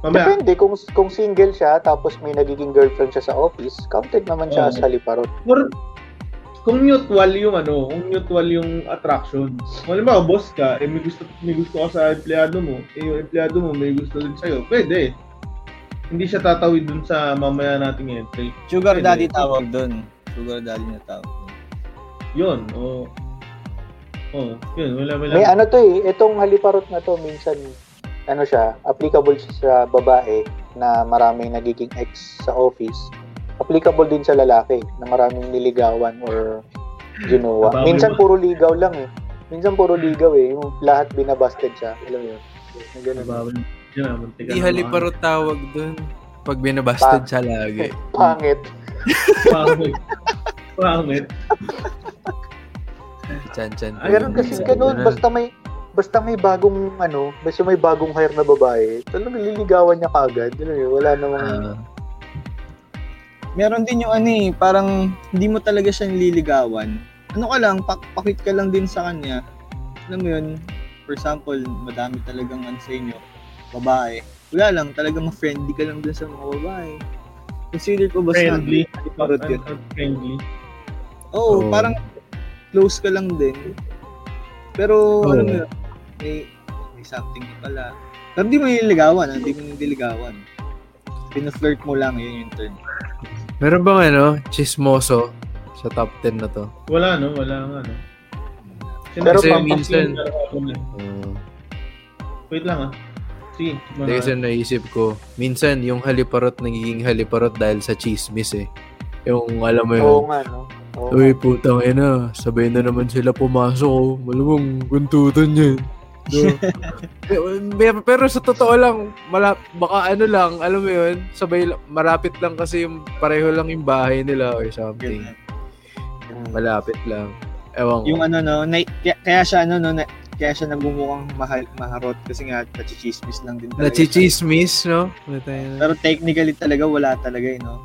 Mamaya, Depende, kung, kung single siya, tapos may nagiging girlfriend siya sa office, counted naman siya Oo. as haliparot. Or, kung mutual yung ano, kung mutual yung attraction. Halimbawa, boss ka, eh may gusto, may gusto ka sa empleyado mo, eh yung empleyado mo may gusto din sa'yo, pwede. Hindi siya tatawid dun sa mamaya nating entry. Sugar Pwede. daddy tawag doon. Sugar daddy na tawag dun. Yun, o. Oh. oh, yun, wala, wala. May ano to eh, itong haliparot na to, minsan, ano siya, applicable siya sa babae na maraming nagiging ex sa office. Applicable din sa lalaki na maraming niligawan or ginawa. Minsan ba? puro ligaw lang eh. Minsan puro ligaw eh. Yung lahat binabasted siya. Alam mo yun? Yung ganun. Yun, ah, muntik ka Di na haliparot tawag dun. Pag binabasted siya lagi. <laughs> Pangit. Pangit. Pangit. Chan, chan. Meron kasi ganun. Basta may basta may bagong ano, basta may bagong hire na babae, talagang liligawan niya kagad. Mo yun? Wala namang Ah, Meron din yung ano eh, parang hindi mo talaga siya nililigawan. Ano ka lang, pak pakit ka lang din sa kanya. Alam mo yun, for example, madami talagang ano sa inyo, babae. Wala lang, talagang ma-friendly ka lang dun sa mga babae. Consider ko ba Friendly. Parot yun. Friendly. Oo, Oo. parang close ka lang din. Pero, Oo. alam mo yun, may, may something na pala. Pero hindi mo nililigawan, ah, hindi mo nililigawan. Pina-flirt mo lang, yun yung term. Meron bang ano, chismoso sa top 10 na to? Wala, no? Wala nga, no? Pero Kasi minsan- Wait Uh, lang, ah. Sige. hindi kasi naisip ko, minsan yung haliparot nagiging haliparot dahil sa chismis eh. Yung alam mo yun, Oo nga, no? Oo Uy, putang ina, sabay na naman sila pumasok oh. Malamang kuntutan yan. No? Pero- Pero sa totoo lang, malap, baka ano lang, alam mo yun, sabay, marapit lang kasi yung pareho lang yung bahay nila or something. Malapit lang. Ewan ko. Yung ano no, na, kaya, kaya siya ano no, na, kaya siya nagmumukhang mahal, maharot kasi nga nachichismis lang din talaga. Nachichismis, no? Pero technically talaga wala talaga eh, no?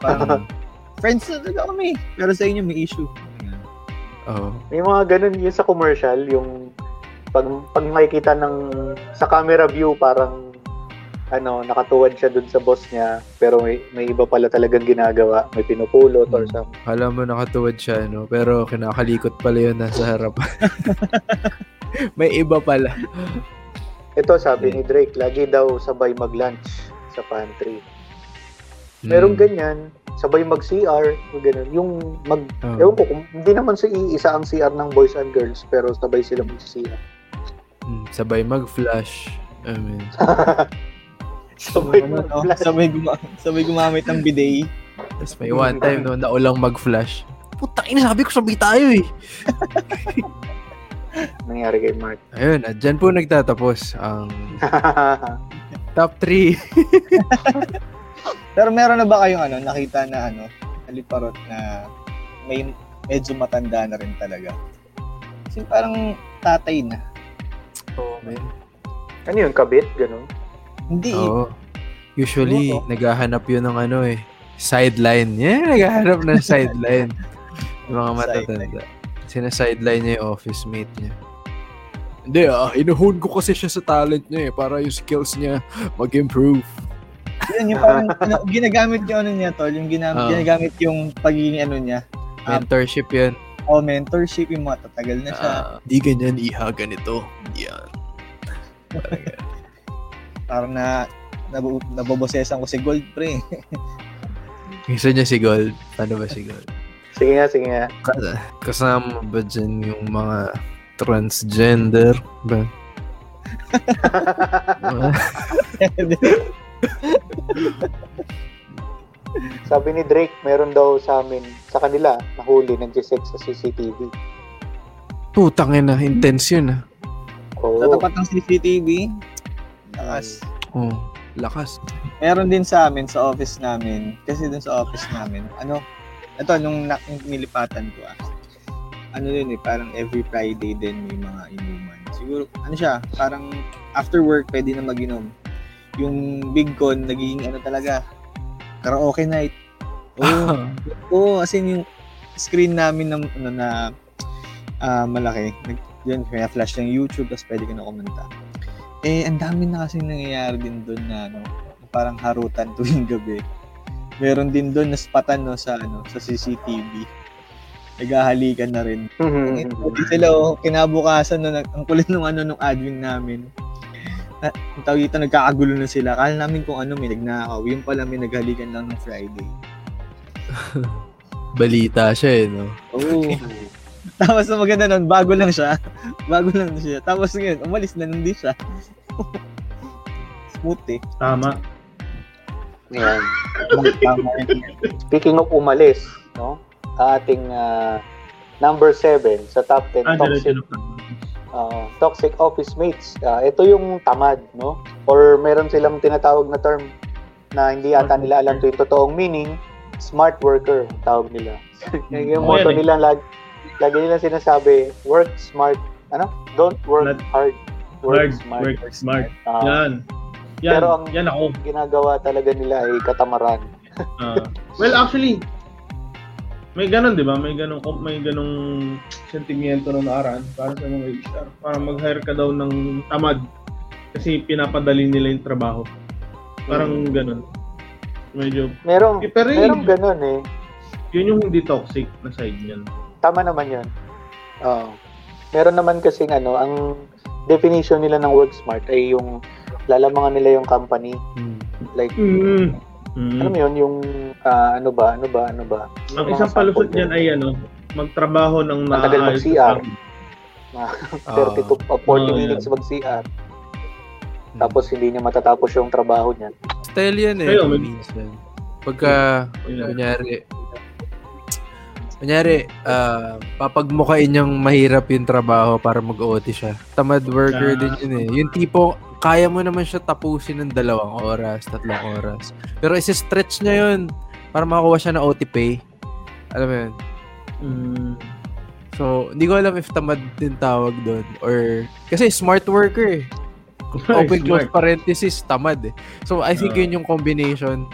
Parang <laughs> friends na talaga kami. Pero sa inyo may issue. Oo. May mga ganun yun sa commercial, yung pag, pag makikita ng sa camera view parang ano, nakatuwad siya dun sa boss niya, pero may, may iba pala talagang ginagawa, may pinupulot or Hmm. something. Kala mo nakatuwad siya, no? Pero kinakalikot pala yun nasa harap. <laughs> May iba pala. Ito sabi ni Drake, lagi daw sabay mag-lunch sa pantry. Merong Hmm. ganyan, sabay mag-CR, yung ganun. Yung mag, Oo. ewan ko, kung, hindi naman sa iisa ang CR ng boys and girls, pero sabay sila mag-CR. Hmm, sabay mag-flash. I mean, <laughs> Sabay no? mag-flash. sabay, guma- sabay gumamit ng bidet. Tapos may one time no, naulang mag-flash. Puta ina, sabi ko sabay tayo eh. <laughs> Nangyari kay Mark. Ayun, at dyan po nagtatapos ang <laughs> top 3. Pero meron na ba kayong ano, nakita na ano, haliparot na may medyo matanda na rin talaga? Kasi parang tatay na. oh, man. ano yun, kabit? Ganun? Hindi, Oo. Usually, Oo. naghahanap yun ng ano eh, sideline. Yeah, naghahanap ng sideline. <laughs> Yung mga matatanda. Sina-sideline niya yung office mate niya. Hindi ah, inuhon ko kasi siya sa talent niya eh, para yung skills niya mag-improve. Yun, yung parang ano, ginagamit yung ano niya, tol. Yung ginamit, Oo. ginagamit yung pagiging ano niya. Um, Mentorship yun. o mentorship, yung mga tatagal na siya. Ah, di ganyan, iha, ganito. Yan. <laughs> Parang na, nabu- nabobosesan ko si Gold, pre. Gusto niya si Gold. Ano ba si Gold? Sige nga, sige nga. Kas- Kasama ba dyan yung mga transgender? Ba? <laughs> Sabi ni Drake, meron daw sa amin, sa kanila, nahuli, nag-sex sa CCTV. Putang ina, intense yun ah. Oo. Sa tapat ng CCTV, lakas. Oh, lakas. Meron din sa amin, sa office namin, kasi dun sa office namin, ano, ito, nung, na, nung nilipatan ko ah, ano yun eh, parang every Friday din may mga inuman. Siguro, ano siya, parang after work, pwede na mag-inom. Yung big con, naging ano talaga, karaoke night. Oo, <laughs> oo as in yung screen namin na, ano, na ah, malaki, nag, yun, kaya flash ng YouTube, tapos pwede ka na kumanta. Eh, ang dami na kasi nangyayari din doon na, ano, na parang harutan <laughs> tuwing gabi. Meron din doon na spatan no, sa, ano, sa CCTV. Naghahalikan na rin. Mhm. Hindi sila, oh, kinabukasan na, nag- ang kulit nung ano, nung admin namin. Na, ang tawag dito, nagkakagulo na sila. Kala namin kung ano, may nagnakaw. Yung pala, may naghalikan lang ng Friday. <laughs> Balita siya eh, no? Oo. <laughs> Tapos ang maganda nun, bago lang siya. <laughs> Bago lang siya. Tapos ngayon, umalis na nun din siya. Smooth eh. Tama. Yan. Tama yun. Speaking of umalis, no? Ating ah, number 7 sa top 10 Ah, toxic, ah, toxic office mates. Ah, ito yung tamad, no? Or meron silang tinatawag na term na hindi ata nila alam to yung totoong meaning, smart worker, tawag nila. <laughs> yung Oh, motto eh. nila, lag, lagi nila sinasabi, work smart, ano? Don't work Not- hard, work Hard, smart. work smart. Ah, Yan. Yan, Pero ang- yan ako. ginagawa talaga nila ay katamaran. Ah. well, actually, may ganun, di ba? May ganun, may ganung sentimiento na naaraan para sa mga HR. Para mag-hire ka daw ng tamad. Kasi pinapadali nila yung trabaho. Parang ganun. Medyo, Merong, Eh, pero yun- merong ganun eh. yun yung hindi toxic na side niyan. Tama naman yun. Oo. Meron naman kasing ano, ang definition nila ng work smart ay yung lalamangan nila yung company. Hmm. Like, Mm. Mm. alam mo yun, yung ah, ano ba, ano ba, ano ba. Ang isang palusot niyan ay ano, magtrabaho ng Ang tagal naayos mag-CR. sa- 30 <laughs> to uh, 40 Oo, minutes mag-CR. Tapos hindi niya matatapos yung trabaho niya. Style yan eh, may- minsan. Pagka, Ayun. kunyari, kunyari, ah, papagmukain niyang mahirap yung trabaho para mag-OT siya. Tamad worker Ah. din yun eh. Yung tipo, kaya mo naman siya tapusin ng dalawang oras, tatlong oras. Pero isi-stretch niya yun para makakuha siya ng OT pay. Alam mo yun? Mm. So, hindi ko alam if tamad din tawag doon or kasi smart worker eh. Open close parenthesis tamad eh. So, I think Ah. yun yung combination.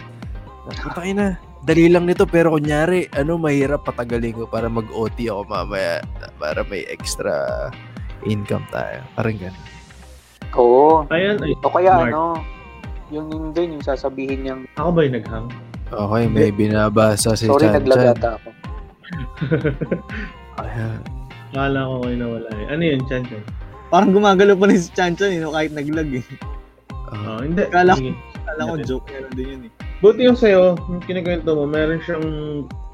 Putay na. Dali lang nito pero kunyari, ano mahirap patagalin ko para mag-OT ako mamaya para may extra income tayo. Parang ganun. Oo. Ayan, ay, O kaya Smart. ano, yung yun din, yung sasabihin niyang, ako ba yung naghang? Okay, may binabasa si sorry, Chan Chan. naglagata ako. <laughs> Ayan. Kala ko kayo nawala eh. Ano yun, Chan Chan? Parang gumagalaw pa rin si Chanchan, eh, no? kahit naglag eh. Ah, Oh, hindi. Kala ko-. Kala ko joke, meron din yun eh. Buti yung sa'yo, yung kinikwento mo, meron siyang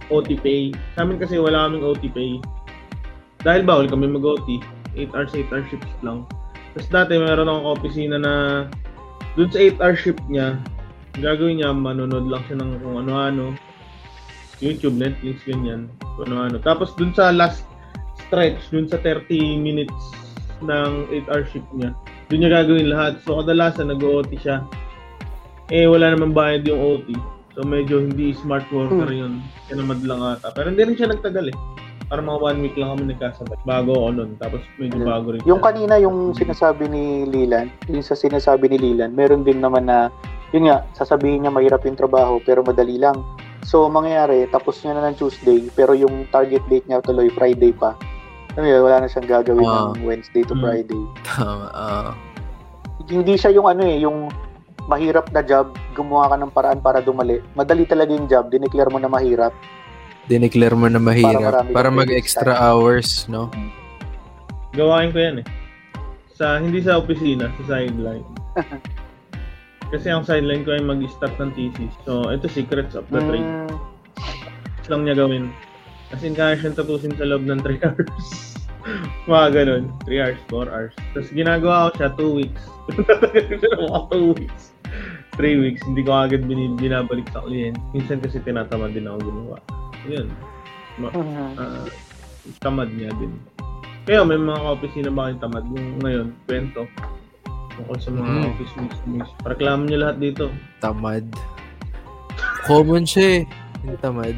OT pay. Sa amin kasi wala kaming OT pay. Dahil bawal kami mag-OT. 8 hours, 8 hour shifts lang. Tapos dati meron akong opisina na dun sa 8 hour shift niya, gagawin niya, manonood lang siya ng kung ano-ano. YouTube, Netflix, ganyan. Kung ano-ano. Tapos dun sa last stretch, dun sa 30 minutes ng 8 hour shift niya, dun niya gagawin lahat. So kadalasan nag-OT siya eh wala naman bayad yung OT. So medyo hindi smart worker yun. Kinamad lang ata. Pero hindi rin siya nagtagal eh. Para mga one week lang kami nagkasabay. Bago ako nun. Tapos medyo Hmm. bago rin Yung kanina, yung sinasabi ni Lilan, yung sa sinasabi ni Lilan, meron din naman na yun nga, sasabihin niya mahirap yung trabaho pero madali lang. So, mangyayari, tapos niya na ng Tuesday, pero yung target date niya tuloy Friday pa. Ano yun, wala na siyang gagawin Ah. ng Wednesday to Hmm. Friday. Tama. ah. Hindi siya yung ano eh, yung mahirap na job, gumawa ka ng paraan para dumali. Madali talaga yung job, dineclare mo na mahirap. Dineclare mo na mahirap para, kang mag-extra time. hours, no? Gawain ko yan eh. Sa, hindi sa opisina, sa sideline. <laughs> Kasi ang sideline ko ay mag-start ng thesis. So, ito secrets of the trade. Mm, lang niya gawin. As in, kaya siyang tapusin sa loob ng 3 <laughs> hours. Mga ganun. 3 hours, 4 hours. Tapos ginagawa ko siya 2 weeks. Tatagal siya ng mga 2 weeks. 3 weeks. Hindi ko agad bin- binabalik sa kliyente. Minsan kasi tinatamad din ako gumawa. Yun. Ma- <laughs> ah, tamad niya din. Kaya may mga ka-opisina ba kayong tamad? Yung ngayon, kwento. Tungkol sa mga Hmm. office mismo. Reklamo niyo lahat dito. Tamad. Common siya eh. Yung tamad.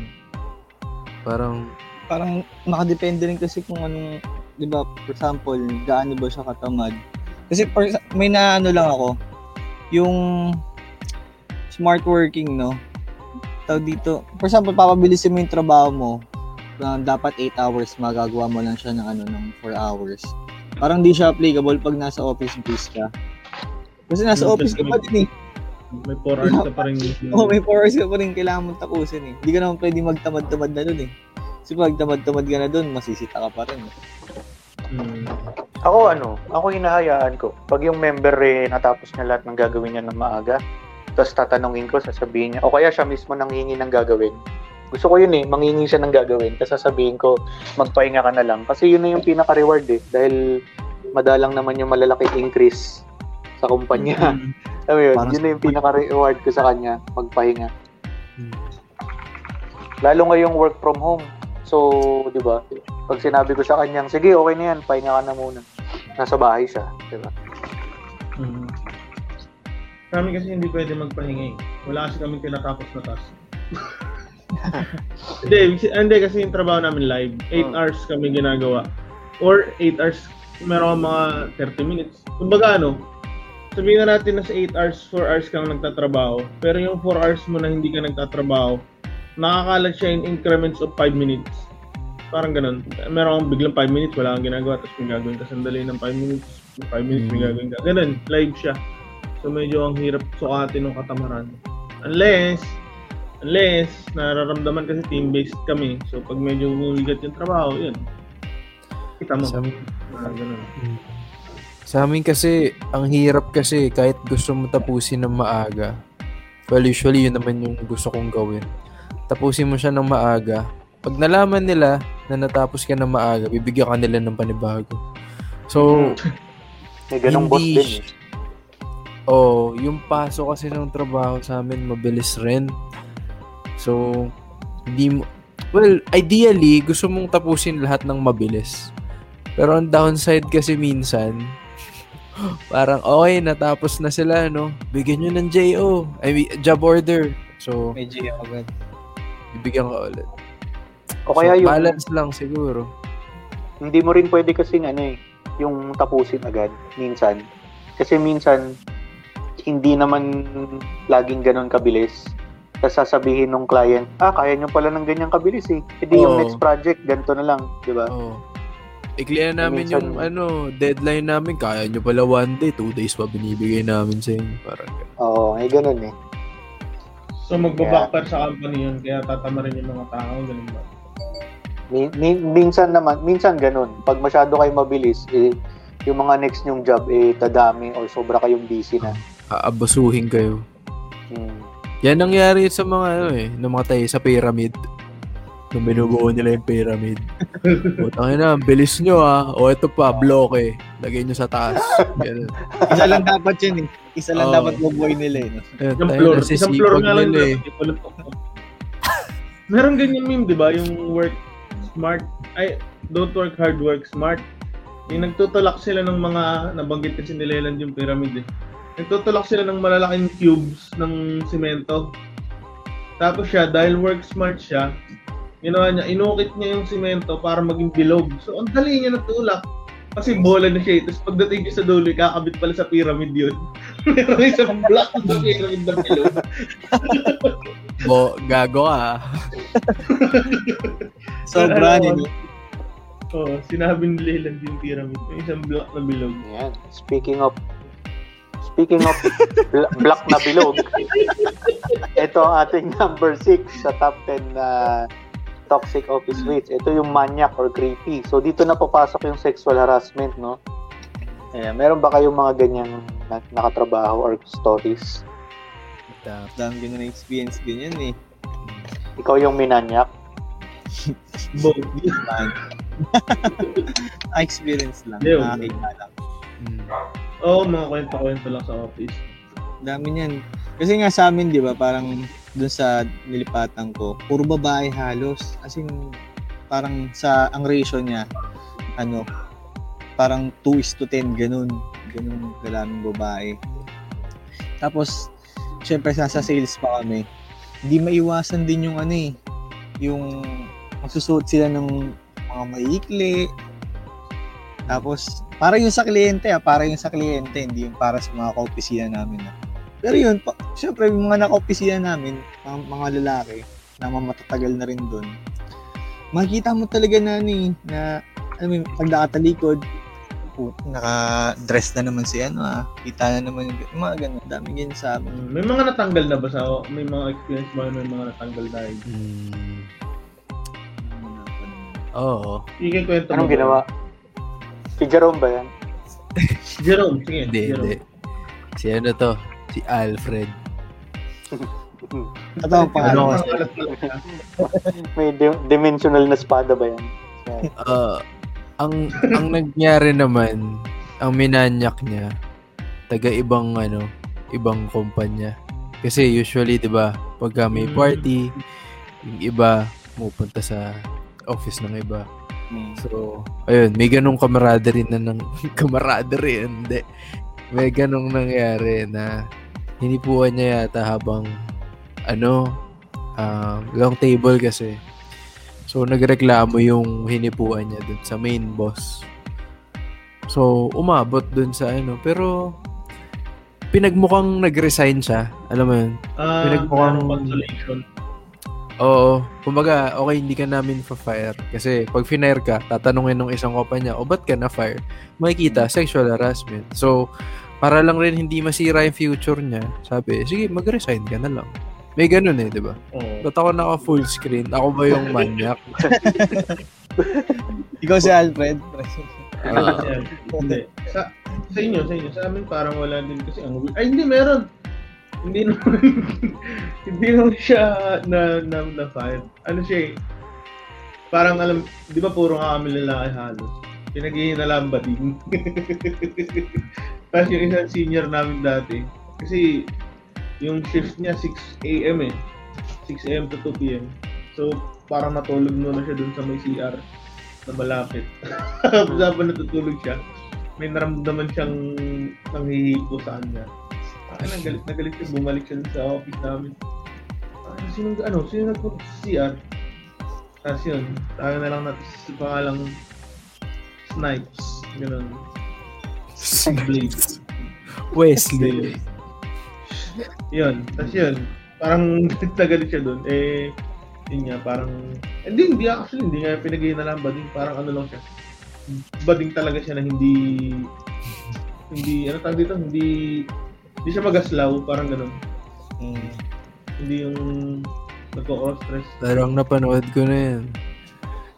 Parang, Parang nakadepende rin kasi kung anong, di ba, for example, gaano ba siya katamad. Kasi for, may na ano lang ako, yung smart working, no? Tawag dito, for example, papabilisin mo yung trabaho mo, na dapat 8 hours, magagawa mo lang siya ng ano, ng 4 hours. Parang di siya applicable pag nasa office base ka. Kasi nasa Hmm, office ka pa din eh. May 4 hours ka pa rin. <laughs> Oo, may 4 hours ka pa rin kailangan mong tapusin eh. Hindi ka naman pwede magtamad-tamad na dun eh. Kasi pag tamad-tamad ka na dun, masisita ka pa rin. eh. Hmm. Ako ano, ako hinahayaan ko. Pag yung member eh, natapos niya lahat ng gagawin niya ng maaga, tapos tatanungin ko, sasabihin niya, o kaya siya mismo nanghingi ng gagawin. Gusto ko yun eh, manghingi siya ng gagawin, tapos sasabihin ko, magpahinga ka na lang. Kasi yun na yung pinaka-reward eh, dahil madalang naman yung malalaking increase sa kumpanya. Hmm. <laughs> Alam mo yun, Parang yun na yung pinaka-reward ko sa kanya, magpahinga. hmm, Lalo ngayong work from home. So, di ba? Pag sinabi ko sa kanyang, sige, okay na yan, pahinga ka na muna. Nasa bahay siya, di ba? Mhm. Kami kasi hindi pwede magpahinga eh. Wala kasi kami tinatapos na task. <laughs> hindi, hindi kasi yung trabaho namin live. 8 Hmm. hours kami ginagawa. Or 8 hours, meron mga 30 minutes. Kumbaga ano, sabihin na natin na sa 8 hours, 4 hours kang nagtatrabaho. Pero yung 4 hours mo na hindi ka nagtatrabaho, nakakalat siya in increments of 5 minutes. Parang ganun. Meron kang biglang 5 minutes, wala kang ginagawa, tapos may gagawin ka sandali ng 5 minutes. 5 minutes, may Mm. gagawin ka. Ganun, live siya. So medyo ang hirap sukatin ng katamaran. Unless, unless nararamdaman kasi team-based kami. So pag medyo umigat yung trabaho, yun. Kita mo. sa, Ah, ganun. sa amin kasi, ang hirap kasi kahit gusto mo tapusin ng maaga. Well, usually yun naman yung gusto kong gawin. Tapusin mo siya ng maaga. Pag nalaman nila na natapos ka ng maaga, bibigyan ka nila ng panibago. So, <laughs> May ganong boss Hindi din. eh. Oh, yung paso kasi ng trabaho sa amin mabilis rin. So, hindi mo Well, ideally, gusto mong tapusin lahat ng mabilis. Pero ang downside kasi minsan, <laughs> parang okay, natapos na sila, no? Bigyan nyo ng JO. I mean, job order. So, Medyo yung agad. bibigyan ka ulit. O kaya so, yung, balance lang siguro. hindi mo rin pwede kasing ano eh, yung tapusin agad, minsan. Kasi minsan, hindi naman laging ganun kabilis. Tapos sasabihin ng client, ah, kaya nyo pala ng ganyang kabilis eh. Hindi yung Oo. next project, ganito na lang, di ba? Oh. I-clear namin Minsan- yung ano, deadline namin. Kaya nyo pala one day, two days pa binibigay namin sa inyo. Parang ganun. Oo, eh ganun eh. So magbabackfire sa company yun, kaya tatama rin yung mga tao, ganun ba? Min- min- minsan naman, minsan ganun. Pag masyado kayo mabilis, eh, yung mga next nyong job, eh, dadami or sobra kayong busy na. Aabasuhin kayo. Hmm. Yan nangyari sa mga ano eh, namatay sa pyramid. Nung binubuo nila yung pyramid. <laughs> Putang ina, ang bilis nyo ah. O ito pa, bloke. Lagay nyo sa taas. Ganun. Isa lang dapat yun eh. Isa lang Oo. dapat bubuhay nila eh. Ayun, Isang tayo floor, na isang floor nga lang nila eh. <laughs> Meron ganyan meme, di ba? Yung work smart, ay, don't work hard, work smart. Yung nagtutulak sila ng mga, nabanggit kasi ni Leland yung pyramid eh. Nagtutulak sila ng malalaking cubes ng simento. Tapos siya, dahil work smart siya, ginawa niya, inukit niya yung simento para maging bilog. So, ang dali niya natulak. Kasi bola na siya eh. Tapos pagdating niya sa dulo, kakabit pala sa pyramid yun. <laughs> Meron isang black na pyramid na bilog. Bo, gago ka. ah. <laughs> Sobra nino. Oo, sinabi ni Leland yung pyramid. May isang black na bilog. Yan. Speaking of Speaking of bl- black na bilog, ito ang ating number 6 sa top 10 na toxic office mates. Ito yung maniac or creepy. So dito na papasok yung sexual harassment, no? Ayan, meron ba kayong mga ganyang na- nakatrabaho or stories? Dami ko na experience ganyan eh. Ikaw yung minanyak? <laughs> Both. Ah, experience lang. <laughs> Yeah, Nakakita lang. Mm. Oo, mga kwento-kwento lang sa office. Dami niyan. Kasi nga sa amin, di ba, parang dun sa nilipatan ko, puro babae halos. As in, parang sa, ang ratio niya, ano, parang 2 is to 10, ganun. Ganun kalaming babae. Tapos, syempre, sa, sa sales pa kami, hindi maiwasan din yung ano eh, yung magsusuot sila ng mga maikli. Tapos, para yung sa kliyente, ah, para yung sa kliyente, hindi yung para sa mga kaopisina namin. Ah. Pero yun, pa, syempre, yung mga nakaopisina namin, mga, mga lalaki, na mga matatagal na rin doon, makikita mo talaga na ni, na, alam mo, yun, pag nakatalikod, pu- naka-dress na naman si ano ah, kita na naman yung, mga ganun, dami ganyan sa amin. May mga natanggal na ba sa may mga experience ba may mga natanggal dahil? Mm. Oo. Sige, kwento Anong mo. ginawa? Si Jerome ba yan? Jerome, sige. Hindi, Jerome. hindi. Si ano to? Si Alfred. Ito ang pangalan. Ano. <laughs> May di- dimensional na espada ba yan? Ah, ang ang nangyari naman, ang minanyak niya, taga ibang ano, ibang kumpanya. Kasi usually, 'di ba, pagka may Mm. party, yung iba pupunta sa office ng iba. Hmm. So, ayun, may ganong camaraderie na ng <laughs> camaraderie, hindi. May ganong nangyari na hinipuan niya yata habang ano, ah, long table kasi. So, nagreklamo yung hinipuan niya dun sa main boss. So, umabot dun sa ano. Pero, pinagmukhang nag-resign siya. Alam mo yun? Ah, Pinagmukhang- consolation. Oo. Kumbaga, okay, hindi ka namin fa-fire. Kasi pag finire ka, tatanungin ng isang kopa niya, o ba't ka na-fire? Makikita, sexual harassment. So, para lang rin hindi masira yung future niya, sabi, sige, mag-resign ka na lang. May ganun eh, di ba? Oo. Ba't ako naka full screen? Ako ba yung <laughs> manyak? <laughs> Ikaw si Alfred. Ayan. Hindi. Sa, sa inyo, sa inyo. Sa amin parang wala din kasi ang. Ay, hindi, meron. Hindi naman, <laughs> hindi naman siya na, na, na fire. Ano siya eh. Parang alam, di ba puro nga kami lalaki halos. Pinaghihinala ba din? <laughs> Tapos yung isang senior namin dati, kasi yung shift niya 6 a.m. eh. 6 a.m. to 2 p.m. So, parang matulog muna siya dun sa may CR na malapit. <laughs> Habang natutulog siya, may naramdaman siyang nanghihipo sa kanya. Ay, nang galit na galit siya, bumalik siya sa office namin. Ay, sino, ano, sino nagpunta sa CR? Tapos yun, tayo na lang natin sa pangalang Snipes. Ganun. Blade. Wesley. yun, tapos yun, parang <laughs> galit na galit siya dun. Eh, yun nga, parang, hindi, hindi actually, hindi nga pinag-iinalang bading, parang ano lang siya. Bading talaga siya na hindi, hindi, ano tawag dito, hindi, hindi siya magaslaw, parang ganun. Hmm. Hindi yung nagko-cross-stress. Parang napanood ko na yan.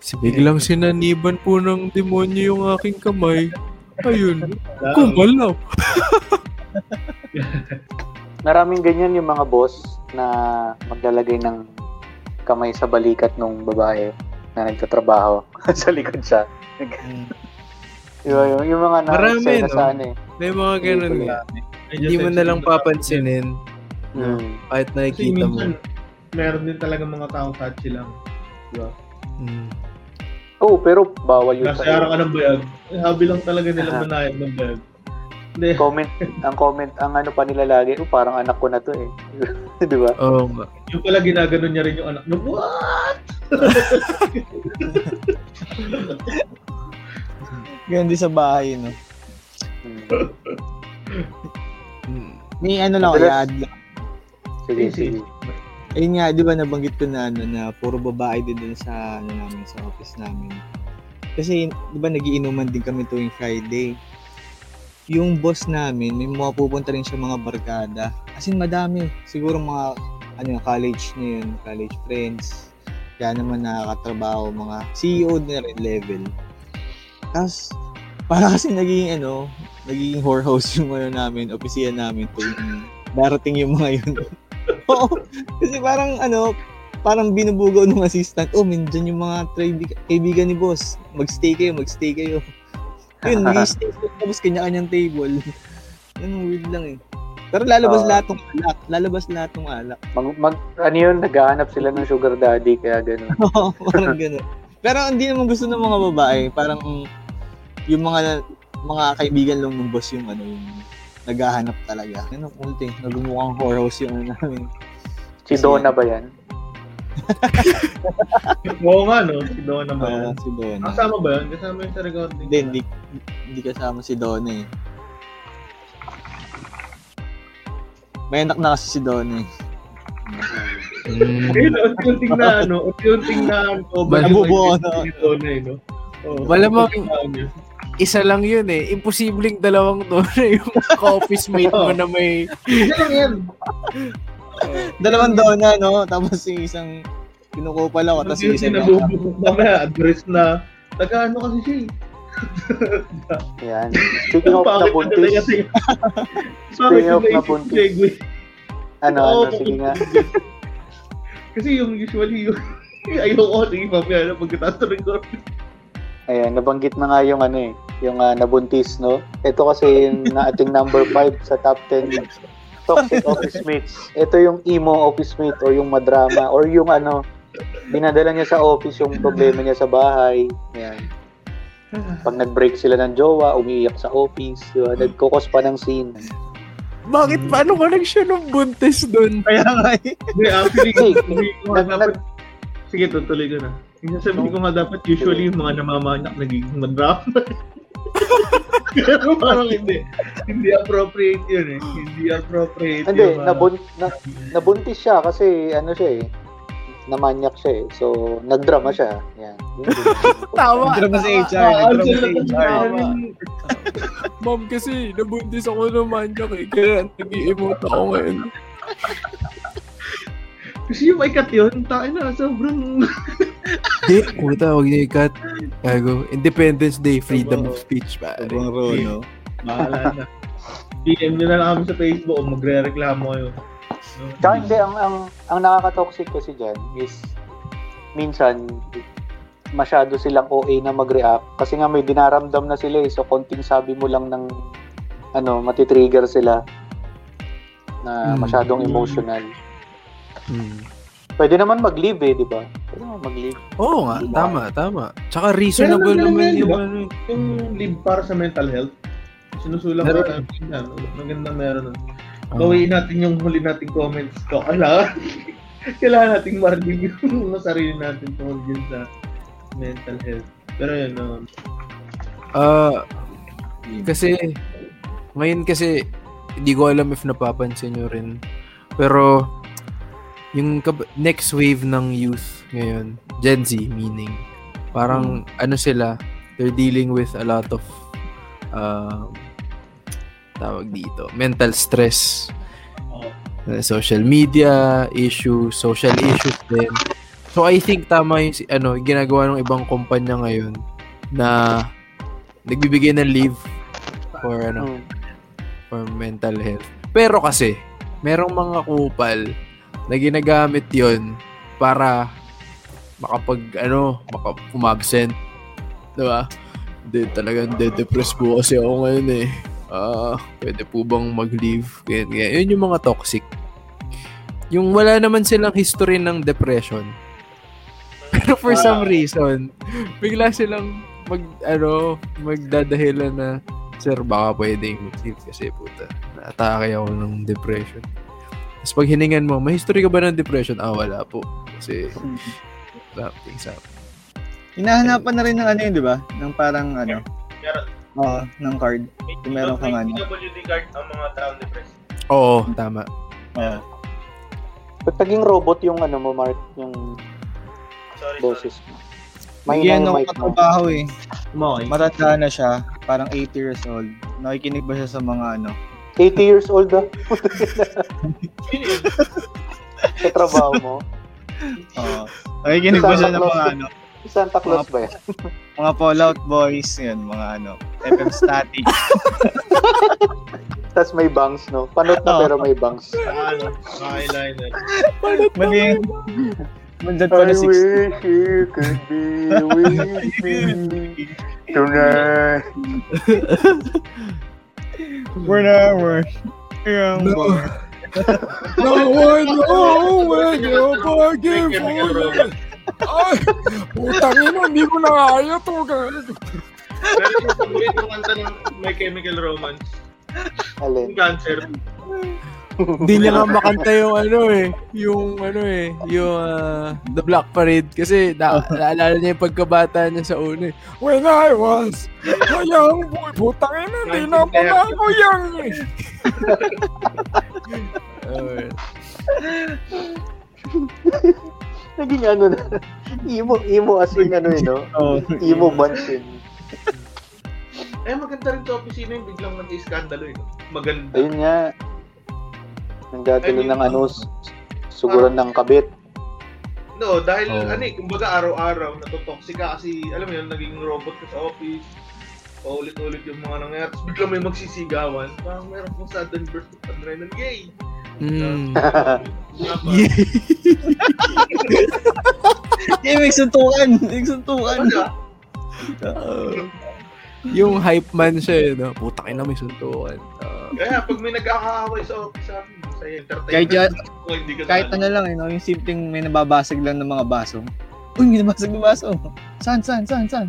Si biglang sinaniban po ng demonyo yung aking kamay. Ayun, kumalaw. <laughs> Maraming ganyan yung mga boss na maglalagay ng kamay sa balikat ng babae na nagtatrabaho <laughs> sa likod siya. Hmm. Yung, yung, yung mga Marami, na no? sa ano eh. May mga ganun. Medyo Hindi mo na lang papansinin Mm. kahit Kasi nakikita mo. meron din talaga mga taong touchy lang. Diba? Mm. Oo, pero bawal yun Kasi sa araw ka ng bayag. Eh, habi lang talaga nila manayag ng bayag. Hindi. comment, ang comment, ang ano pa nila lagi, oh, parang anak ko na to eh. <laughs> Di ba? Oo nga. Yung pala ginaganon niya rin yung anak niya. What? Ganun din sa bahay, no? Mm. May ano lang, i-add lang. Sige, sige. Ayun nga, di ba nabanggit ko na ano, na puro babae din dun sa, ano namin, sa office namin. Kasi, di ba, nagiinuman din kami tuwing Friday. Yung boss namin, may mga pupunta rin siya mga barkada. As in, madami. Siguro mga, ano, college na yun, college friends. Kaya naman nakakatrabaho, mga CEO na rin level. Tapos, para kasi naging, ano, naging whorehouse yung ano namin, opisina namin tuwing darating yung mga yun. <laughs> Oo. Kasi parang ano, parang binubugaw ng assistant, oh, mindyan yung mga traibi- kaibigan ni boss. Mag-stay kayo, mag-stay kayo. Yun, mag-stay <laughs> sila, tapos kanya-kanyang table. Ganun, weird lang eh. Pero lalabas Oo. lahat ng alak. Lalabas lahat ng alak. Mag, mag, ano yun, naghahanap sila ng sugar daddy, kaya gano'n. <laughs> Oo, parang gano'n. Pero hindi naman gusto ng mga babae. Parang yung mga mga kaibigan lang ng boss yung ano yung naghahanap talaga. Ano, ulti, nagumukhang whorehouse yung ano namin. Si Donna ba yan? <laughs> Oo nga, no? Si Donna ba Ah, yan? si Donna. Kasama ba yun? Kasama yun sa recording. Hindi, hindi, hindi kasama si Donna eh. May anak na kasi si Donna eh. Mm. Ayun, unti-unting na, ano, unti-unting na, cover Nabubuo yung na. Si Donna, eh, no? Oo, Malamang- Isa lang yun eh. Imposibleng dalawang doon <laughs> yung ka-office mate mo na may... Isa lang yan. Dalawang Donna, no? Tapos yung isang kinukupal ako, tapos yung isang nabubukok mamaya, address na, taga-ano kasi siya eh. <laughs> Yan. Speaking of nabuntis, siya? Speaking of nabuntis. ano, ano, sige nga. Kasi yung usually yung <laughs> ayoko sige mamaya na ng recording. Ayan, nabanggit na nga yung ano eh, yung ah, nabuntis, no? Ito kasi yung na ating number 5 sa top 10 toxic office mates. Ito yung emo office mate or yung madrama or yung ano, dinadala niya sa office yung problema niya sa bahay. Ayan. Pag nag-break sila ng jowa, umiiyak sa office, di ba? Nagkukos pa ng scene. Bakit paano ka siya ng buntis doon? Kaya nga eh. Hindi, <laughs> actually, dapat, sige, tutuloy ko na. Yung sabi ko nga dapat, usually yung mga namamanak nagiging madrama. Pero parang hindi. Hindi appropriate yun eh. Hindi appropriate Hindi, yung, ah, nabun, na, nabuntis siya kasi ano siya eh, namanyak siya eh. So, nagdrama siya. Yan. <laughs> Yun din. Tama. Drama sa HR. ah, Drama sa HR. tama. Ma'am kasi nabuntis ako ng manyak eh. Kaya nag-i-emote ako ngayon. Kasi yung may cut yun, tayo na, sobrang... Hindi, puta, huwag niya i-cut. Gago. Independence Day, freedom of speech, pare. Sobrang raw, no? Bahala na. PM nyo na lang kami sa Facebook o magre-reklamo kayo. Tsaka hindi, ang, ang, ang nakaka-toxic kasi dyan is minsan masyado silang OA na mag-react kasi nga may dinaramdam na sila eh. So, konting sabi mo lang ng ano, matitrigger sila na Mm. masyadong emotional. Hmm. Pwede naman mag-leave eh, di ba? Pwede naman mag-leave. Oo nga, tama, tama. Tsaka reasonable Pero naman naman, yung diba? ano. Yung live para sa mental health, sinusulang ko natin yan. Maganda meron nun. Ah. Bawiin natin yung huli nating comments ko. Kailangan, <laughs> kailangan nating marinig yung mga sarili natin tungkol dyan sa mental health. Pero yun, um, Ah, kasi ngayon kasi hindi ko alam if napapansin nyo rin. Pero yung next wave ng youth ngayon, Gen Z meaning, parang ano sila, they're dealing with a lot of um, tawag dito, mental stress. Oo. Uh, social media issues, social issues din. So I think tama yung ano, ginagawa ng ibang kumpanya ngayon na nagbibigay ng leave for ano, Mm. for mental health. Pero kasi merong mga kupal na ginagamit 'yon para makapag ano, makap umabsent. 'Di ba? Hindi talagang de-depress po kasi ako ngayon eh. Ah, pwede po bang mag-leave? Ganyan, ganyan. Yun yung mga toxic. Yung wala naman silang history ng depression. <laughs> Pero for some reason, bigla silang mag, ano, magdadahilan na, Sir, baka pwedeng mag-leave kasi puta, na-atake ako ng depression. Tapos pag hiningan mo, may history ka ba ng depression? Ah, wala po. Kasi, something's up. Hinahanapan na rin ng ano yun, di ba? Ng parang ano, meron. oo, ng card. Kung meron kang ano. PWD card ang mga taong depressed. Oo, tama. Ah. Ba't naging robot yung ano mo, Mark? Yung Sorry, sorry. boses mo? May mic mo. katrabaho eh. Okay. Matanda na siya. Parang 80 years old. Nakikinig ba siya sa mga ano? 80 years old ah. Yun. sa trabaho mo. Oo. Nakikinig ba siya ng mga ano? Santa Claus ba yan? Mga Fallout Boys, yun, mga ano, FM Static. <laughs> Tapos may bangs, no? Panot na Oo. pero may bangs. Ano, mga eyeliner. Mali yung... Mandan pa na 60. wish you could be with me <laughs> tonight. <laughs> <laughs> We're not worth. Yung No. <laughs> No one know when you're May bargain chemical for romance. Ay, putang ina, hindi ko na kaya to. gago. Pero yung paborito kong kanta ng My Chemical Romance, Alin? cancer. Hindi niya nga makanta yung ano eh, yung ano eh, yung ah, The Black Parade kasi na, naalala niya yung pagkabata niya sa una eh. When I was a young boy, putang ina, hindi na pala ako young eh. Oh, <laughs> Naging ano na. Emo, emo as in ano yun, no? Oh, Emo bands yun. Eh, maganda rin sa opisina yung biglang nag-iskandalo eh. Maganda. Ayun nga. Mean, ng ano, s- suguran ng kabit. No, dahil Oh. ano eh, kumbaga araw-araw natutoxic ka kasi alam mo yun, naging robot ka sa office. Paulit-ulit yung mga nangyayari. Tapos biglang may magsisigawan. Parang meron pong sudden burst of adrenaline. Yay! Mm. Eh, <laughs> may suntukan! May suntukan! Ano? Yung hype man siya eh, no? Putang ina, may suntukan. Ah. Kaya pag may nagkakaaway sa office sa akin, masaya entertainment. Kahit yan- Kung hindi ka Kahit ano lang, eh, no? yung simpleng may nababasag lang ng mga baso. Uy, may nabasag na baso. Saan, saan, saan, saan?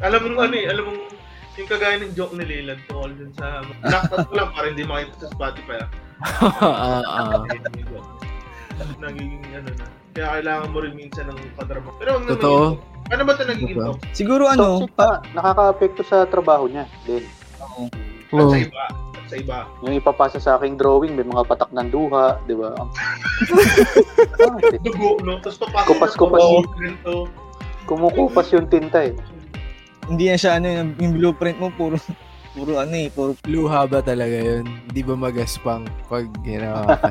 Alam mo ano eh, alam mo yung kagaya ng joke ni Leland tungkol dun sa naktas ko lang para hindi makita sa Spotify ah. <laughs> ah, ah. <laughs> Nagiging ano na. Kaya kailangan mo rin minsan ng kadrama. Pero naman Totoo. yun. Ano ba ito nagiging Totoo. talk? Siguro ano, Toxic pa, nakaka-apekto sa trabaho niya din. At Oh. sa iba. At sa iba. Yung ipapasa sa aking drawing, may mga patak ng duha, di ba? <laughs> Ang- Dugo, no? Tapos papasok Kupas-kupas. ganito. Kumukupas yung tinta eh. hindi na siya ano, yung, yung blueprint mo, puro, puro ano eh, puro Luha ba talaga yun? Di ba magaspang pag ginawa ka? <laughs>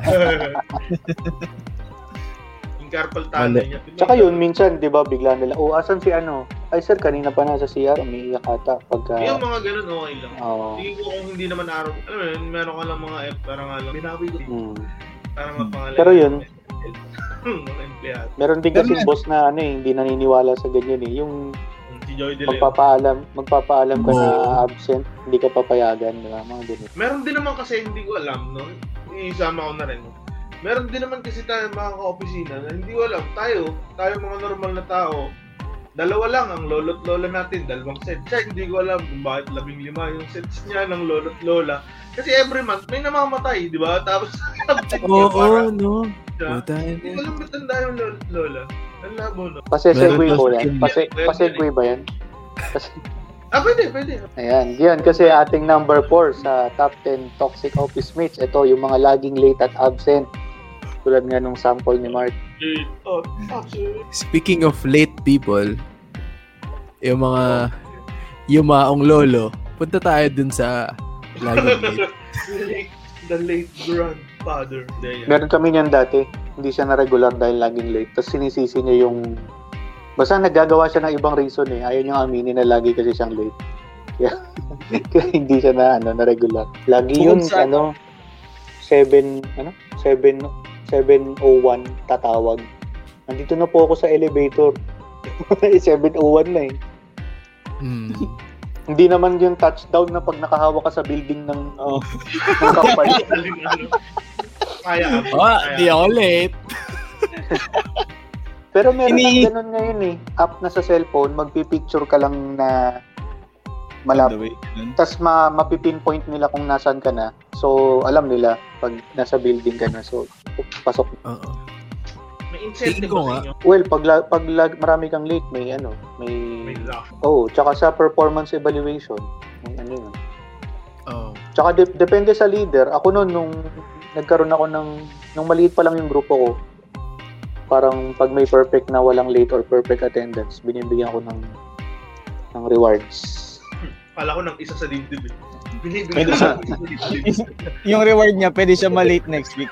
yung carpal tunnel niya. Tsaka yun, minsan, di ba, bigla nila, oh, asan si ano? Ay, sir, kanina pa nasa CR, umiiyak ata. Pagka, Yung mga ganun, okay lang. Oo. Tingin ko kung hindi naman araw, alam mo yun, meron ka lang mga F, parang nga lang, binawi ko. Hmm. Parang mapangalan. Pero yun, <laughs> mga empleyado. meron din kasi boss na ano eh, hindi naniniwala sa ganyan eh. Yung Si Joy De Leon. magpapaalam, magpapaalam ka na Oo. absent, hindi ka papayagan, di ba? Mga ganun. Meron din naman kasi hindi ko alam, no? Isama ko na rin. No? Meron din naman kasi tayo mga ka-opisina na hindi ko alam. Tayo, tayo mga normal na tao, dalawa lang ang lolo't lola natin, dalawang set. Siya, hindi ko alam kung bakit labing lima yung sets niya ng lolo't lola. Kasi every month, may namamatay, di ba? Tapos, <laughs> Oo, niya para no. siya. Puta Hindi ko alam ba't tanda yung lolo't lola. Ang labo, no? Pasesegue ko yan. Pase, pasegue ba yan? Pas- Ah, pwede, pwede. Ayan, yan kasi ating number 4 sa top 10 toxic office mates. Ito, yung mga laging late at absent. Tulad nga nung sample ni Mark. Eh, Oh, absolutely. Speaking of late people, yung mga yumaong lolo, punta tayo dun sa laging late. <laughs> The late, the late grandfather. Hindi, yan. Meron kami niyan dati. Hindi siya na regular dahil laging late. Tapos sinisisi niya yung... Basta naggagawa siya ng ibang reason eh. Ayaw niyang aminin na lagi kasi siyang late. <laughs> Kaya, kaya hindi siya na, ano, na regular. Lagi yun, sa- ano, 7, ano, 7, 701 tatawag. Nandito na po ako sa elevator. <laughs> 701 na eh. Hmm. Hindi naman yung touchdown na pag nakahawak ka sa building ng, Oh. ng company. Kaya kaya. di ako late. <laughs> Pero meron Ini- ng ganun ngayon eh. App na sa cellphone, magpipicture ka lang na malap. the way. Ganun. Tapos ma mapipinpoint nila kung nasaan ka na. So, alam nila pag nasa building ka na. So, pasok. Oo. Incentive ko nga. inyo? Well, pag, la- pag la- marami kang late, may ano, may... May lock. Oh, tsaka sa performance evaluation, may ano yun. Oh. Tsaka de- depende sa leader. Ako noon, nung nagkaroon ako ng, nung maliit pa lang yung grupo ko, parang pag may perfect na walang late or perfect attendance, binibigyan ko ng ng rewards. Kala ko ng isa sa dibdib. eh. Binibigyan Pwede ko sa dibdib. <laughs> Yung reward niya, pwede siya malate next week.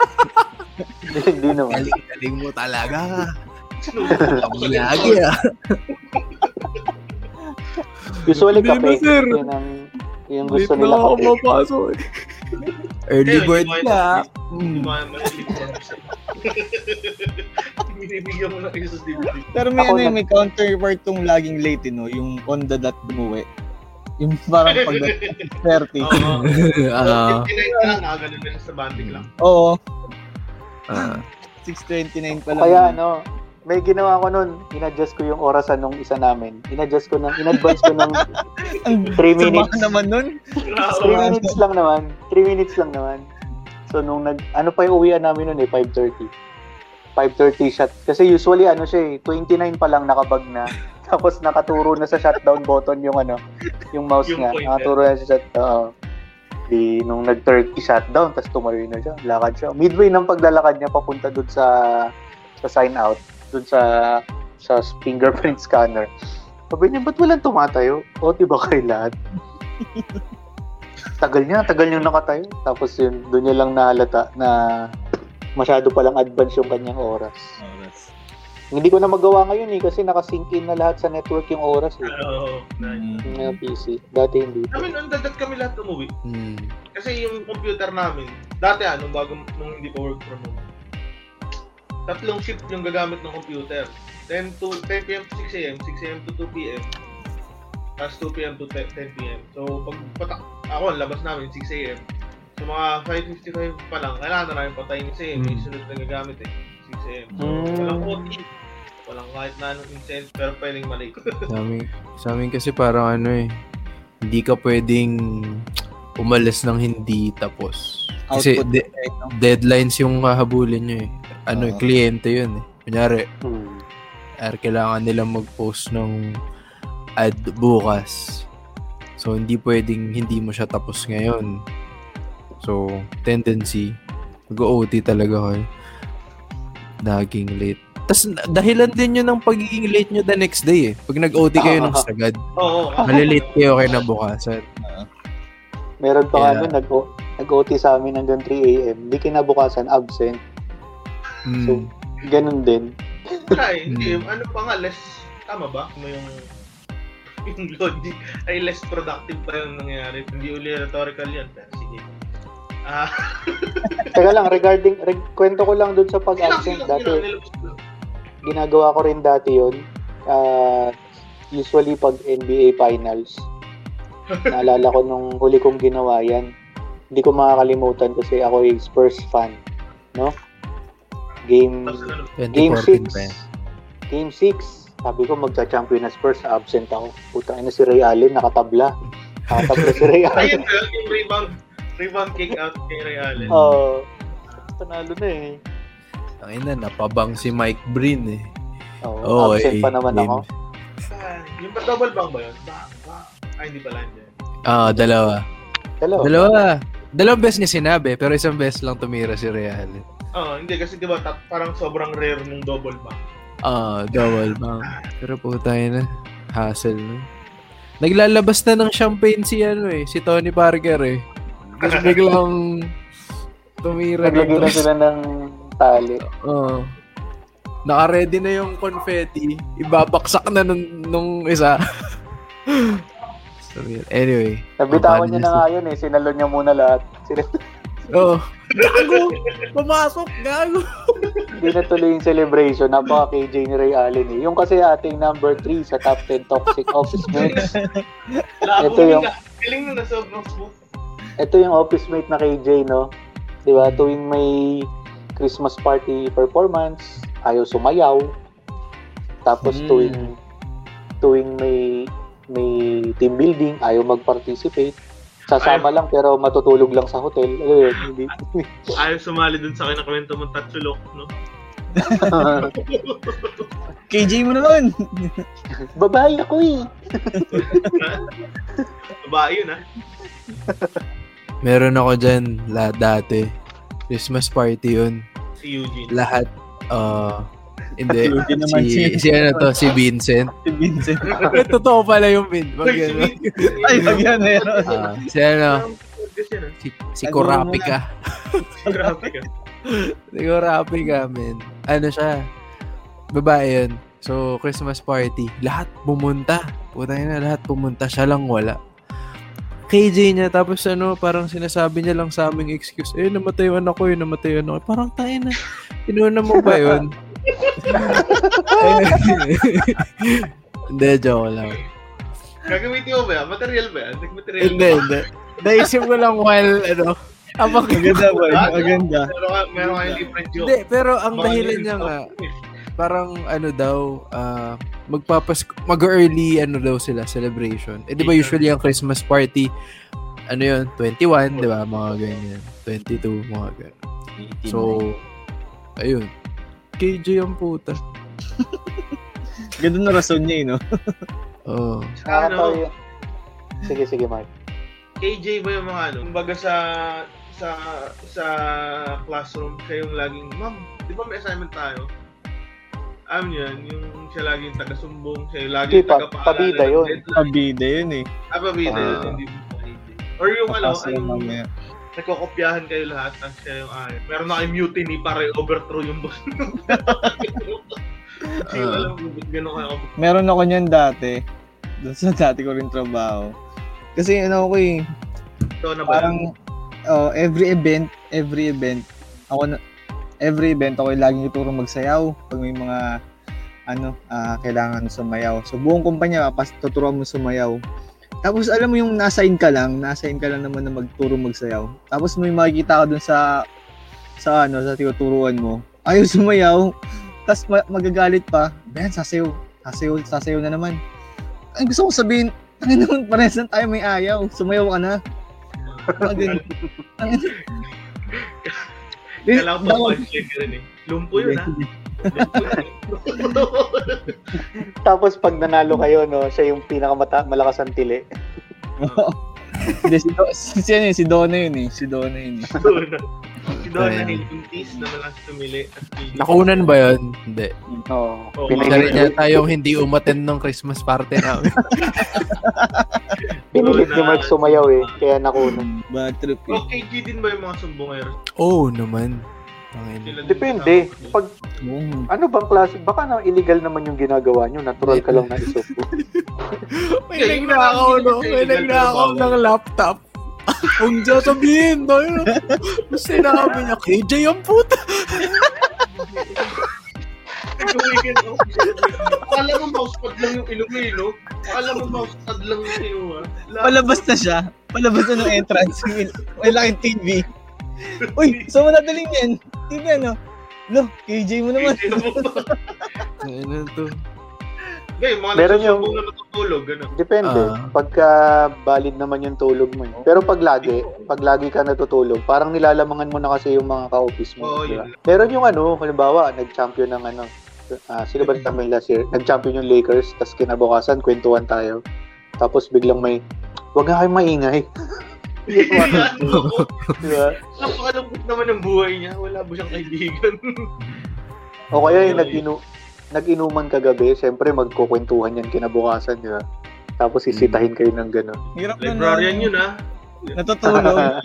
Hindi naman. Galing mo talaga. Ako sa Lagi ah. <laughs> Usually Hindi kape, na, sir. yun ang yung gusto Late na nila ako kape. mapasok eh. Early bird na isa. Binibigyan mo ng isa sa dibdib. Pero may Ako ano na- may counterpart tong laging late, eh, no? Yung on the dot umuwi. Yung parang pag <laughs> 30. Oo. <laughs> Ah, 59 na lang, nakaganon na sa banding lang. Oo, ah. 6.29 pa lang. Kaya ano, may ginawa ko nun, in-adjust ko yung orasan nung isa namin. In-adjust ko ng, in-advance ko ng <laughs> Ang 3 sama minutes. naman nun. 3 minutes lang naman. 3 minutes lang naman. So nung nag, ano pa yung uwian namin nun eh, 5.30. 5.30 shot. Kasi usually ano siya eh, 29 pa lang nakabag na. <laughs> Tapos nakaturo na sa shutdown button yung ano, yung mouse Yung niya. pointer. Nakaturo na sa shut, oo. Di, nung nag-30 shutdown, tapos tumayo na siya. Lakad siya. Midway ng paglalakad niya papunta dun sa sa sign out. Dun sa sa fingerprint <laughs> scanner. Sabi niya, ba't walang tumatayo? O, di ba kayo lahat? tagal niya, tagal niya nakatayo. Tapos yun, doon niya lang nahalata na masyado palang advance yung kanyang oras. Hindi ko na magawa ngayon eh kasi nakasync in na lahat sa network yung oras eh. Oo. nice. Yung mga PC. Dati hindi. Namin, ang dadat kami lahat umuwi. Mm. Kasi yung computer namin, dati ano, bago nung hindi pa work from home, tatlong shift yung gagamit ng computer. 10 to 10 p.m. to 6 a.m., 6 a.m. to 2 p.m. Tapos 2 p.m. to 10 p.m. So, pag patak, ako, ang labas namin 6 a.m. So, mga 5.55 pa lang, kailangan na namin patayin kasi may Mm. sunod na gagamit eh. 6 a.m. So, Mm. walang OT. Walang kahit na anong incentive, pero pwedeng malate. <laughs> Sa amin, sa amin kasi parang ano eh, hindi ka pwedeng umalis ng hindi tapos. Kasi de- deadlines yung hahabulin nyo eh. Ano, Oo. kliyente yun eh. Kunyari, Hmm. er, kailangan nilang mag-post ng ad bukas. So, hindi pwedeng hindi mo siya tapos ngayon. So, tendency, mag-OT talaga kayo. Naging late. Tapos, dahilan din yun ng pagiging late nyo the next day eh. Pag nag-OT kayo ng sagad, Oo. malilate kayo kayo na bukasan. Meron pa Yeah. nag- nag-OT sa amin hanggang 3 a.m. Di kinabukasan, absent. Mm. So, ganun din. Ay, hindi. Hmm. Ano pa nga, less, tama ba? Ano yung, yung logic, ay less productive pa yung nangyayari. Hindi uli rhetorical yan, pero sige. Ah, Teka lang, regarding, reg- kwento ko lang dun sa pag-absent dati. Ginagawa ko rin dati yun. Ah, usually pag NBA Finals. <laughs> Naalala ko nung huli kong ginawa yan. Hindi ko makakalimutan kasi ako ay Spurs fan. No? Game Game 2014 pa 6. yan. Game 6. Sabi ko magcha-champion na Spurs, absent ako. Putang ina si Ray Allen, nakatabla. Nakatabla si Ray <laughs> ayun Allen. ba, yung rebound, rebound kick out kay Ray Allen. Oo. panalo na eh. Ang ina, napabang si Mike Breen eh. Oo, Oo, absent eh, pa naman game. ako. Ah, yung double bang ba yun? Ba, ba, ay, hindi pala yun. Ah, dalawa. Dalawa. Dalawa. Dalawang beses niya sinabi, pero isang beses lang tumira si Real. Oo, hindi kasi di ba ta- parang sobrang rare nung double bang. Ah, double bang. Pero puta na. Hassle na. Naglalabas na ng champagne si ano eh, si Tony Parker eh. Kasi <laughs> biglang tumira Naglagay na sila ng tali. Oo. Naka-ready na yung confetti. Ibabaksak na nung, nung isa. <laughs> so, anyway. Nabitawan niya na nga yun eh. Sinalon niya muna lahat. Sila, Oo. Gago! Pumasok! Gago! hindi na tuloy yung celebration. Napaka KJ ni Ray Allen eh. Yung kasi ating number 3 sa top 10 toxic office mates. Ito yung-. Galing na sobrang smooth. Ito yung office mate na KJ, no? Di ba? Tuwing may Christmas party performance, ayaw sumayaw. Tapos Hmm. tuwing tuwing may may team building, ayaw mag-participate. Sasama lang pero matutulog lang sa hotel. Ano yun? <laughs> Hindi. Ayaw sumali dun sa kinakwento mong Tatsulok, no? <laughs> KJ mo naman. <laughs> Babae ako eh. Babae yun, ah. Meron ako dyan la, dati. Christmas party yun. Si Eugene. Lahat, uh, hindi. Eugene naman si, si- si ano to, si Vincent. Si Vincent. Totoo pala yung Vin. Pag si ano. Vincent. Ay, pag yan, meron. Ah, si ano, si, si Siguro Kurapika. Grabe ka. Si Kurapika, men. Ano siya? Babae yun. So, Christmas party. Lahat pumunta. Puta na, lahat pumunta. Siya lang wala. KJ niya, tapos ano, parang sinasabi niya lang sa aming excuse, eh, namatay yung anak ko, eh, namatay yung anak ko. Parang tayo na, inuna mo ba yun? Hindi, joke lang. Gagamitin mo ba yan? Material ba yan? Nag-material Hindi, hindi. Naisip ko lang while, ano, habang Maganda ba? Maganda. Meron ka, meron kayong different joke. Hindi, pero ang dahilan niya nga. Parang ano daw, ah, magpapas mag-early ano daw sila celebration. Eh di ba usually ang Christmas party ano yun, 21, di ba? Mga ganyan. 22, mga ganyan. So, ayun. KJ ang puta. <laughs> Ganda na rason niya, eh, no? <laughs> Oo. Nakakatawa ano. Sige, sige, Mark. KJ ba yung mga ano? Kumbaga sa sa sa classroom siya yung laging, Ma'am, di ba may assignment tayo? Alam niyo yan, yung siya laging taga-sumbong, siya yung laging Hindi, pa- taga-paalala pabida ng yun. Pabida yun, eh. Ah, pabida yun, Ah. hindi mo. Or yung ano, yung mamaya. nagkokopyahan kayo lahat, tapos siya yung ayaw. Meron na kayong mutiny para i-overthrow yung boss. Hindi ko <laughs> Ah. alam kung ba't gano'n kayo. Meron ako niyan dati. Doon sa dati ko rin trabaho. Kasi ano ako eh, Ito na ba? parang oh, every event, every event, ako na, every event ako laging ituro magsayaw pag may mga ano, ah, kailangan sumayaw. So buong kumpanya, pas tuturuan mo sumayaw. Tapos alam mo yung na-assign ka lang, na-assign ka lang naman na magturo magsayaw. Tapos may makikita ka dun sa sa ano, sa tinuturuan mo. Ayaw sumayaw. Tapos ma- magagalit pa. Ben, sasayaw. Sasayaw, sasayaw na naman. Ay, gusto kong sabihin, ano naman, parehas lang tayo may ayaw. Sumayaw ka na. Ganun. <laughs> Kailangan pa punchline ka rin eh. Lumpo yun ha. Lumpo yun. <laughs> Tapos pag nanalo kayo, no, siya yung pinakamata malakas ang tili. Hindi, si, Do, si, si, ano yun, si Donna yun eh. Si Donna yun eh. Hiltontis na malang tumili at pili. Nakunan ba yun? Hindi. Oo. Pinilit, rin yata yung hindi umaten ng Christmas party namin. <laughs> pinilit ni Mark sumayaw eh. Kaya nakunan. Bad trip eh. Okay, G din ba yung mga sumbongero? Oo oh, naman. Depende. Pag ano bang klase, baka na illegal naman yung ginagawa nyo. Natural ka lang na isok. <laughs> May nagnakaw, no? May nagnakaw ng laptop. Kung sasabihin, no? Yun. Tapos sinabi niya, KJ ang puta. Akala mo mousepad lang yung inuwi, no? Akala mo mousepad lang yung inuwi. Palabas na siya. Palabas na ng entrance. May, laking TV. Uy, saan mo nadaling yan? TV ano? Lo, KJ mo naman. Ano to? Hindi, mga Meron yung- na natutulog, gano'n. Depende. Ah. Pagka valid naman yung tulog mo. eh. Pero pag lagi, pag lagi ka natutulog, parang nilalamangan mo na kasi yung mga ka-office mo. Oo, di ba? yun. Meron yung ano, halimbawa, nag-champion ng ano, ah, sino ba namin last year? Nag-champion yung Lakers, tapos kinabukasan, kwentuhan tayo. Tapos biglang may, wag nga kayong maingay. Ano <laughs> ako? Di ba? Napakalungkot naman ang buhay niya. Wala ba siyang kaibigan? O kaya yung nag-inu nag-inuman kagabi, siyempre magkukwentuhan yan kinabukasan, di ba? Tapos sisitahin kayo ng gano'n. Hirap na Librarian na. yun, ha? Natutulog. <laughs>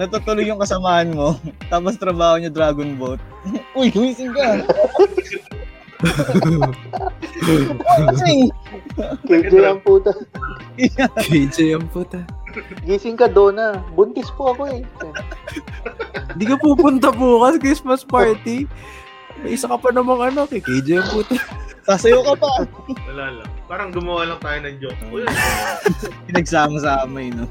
Natutulog yung kasamaan mo. Tapos trabaho niya Dragon Boat. <laughs> Uy, gumising ka. <laughs> KJ ang puta. KJ ang puta. Gising ka, Donna. Buntis po ako eh. Hindi ka pupunta bukas Christmas party. May isa ka pa namang anak eh. KJ ang puta. <laughs> Sasayo ka pa. Wala lang. Parang gumawa lang tayo ng joke. <laughs> Pinagsama-sama eh, no?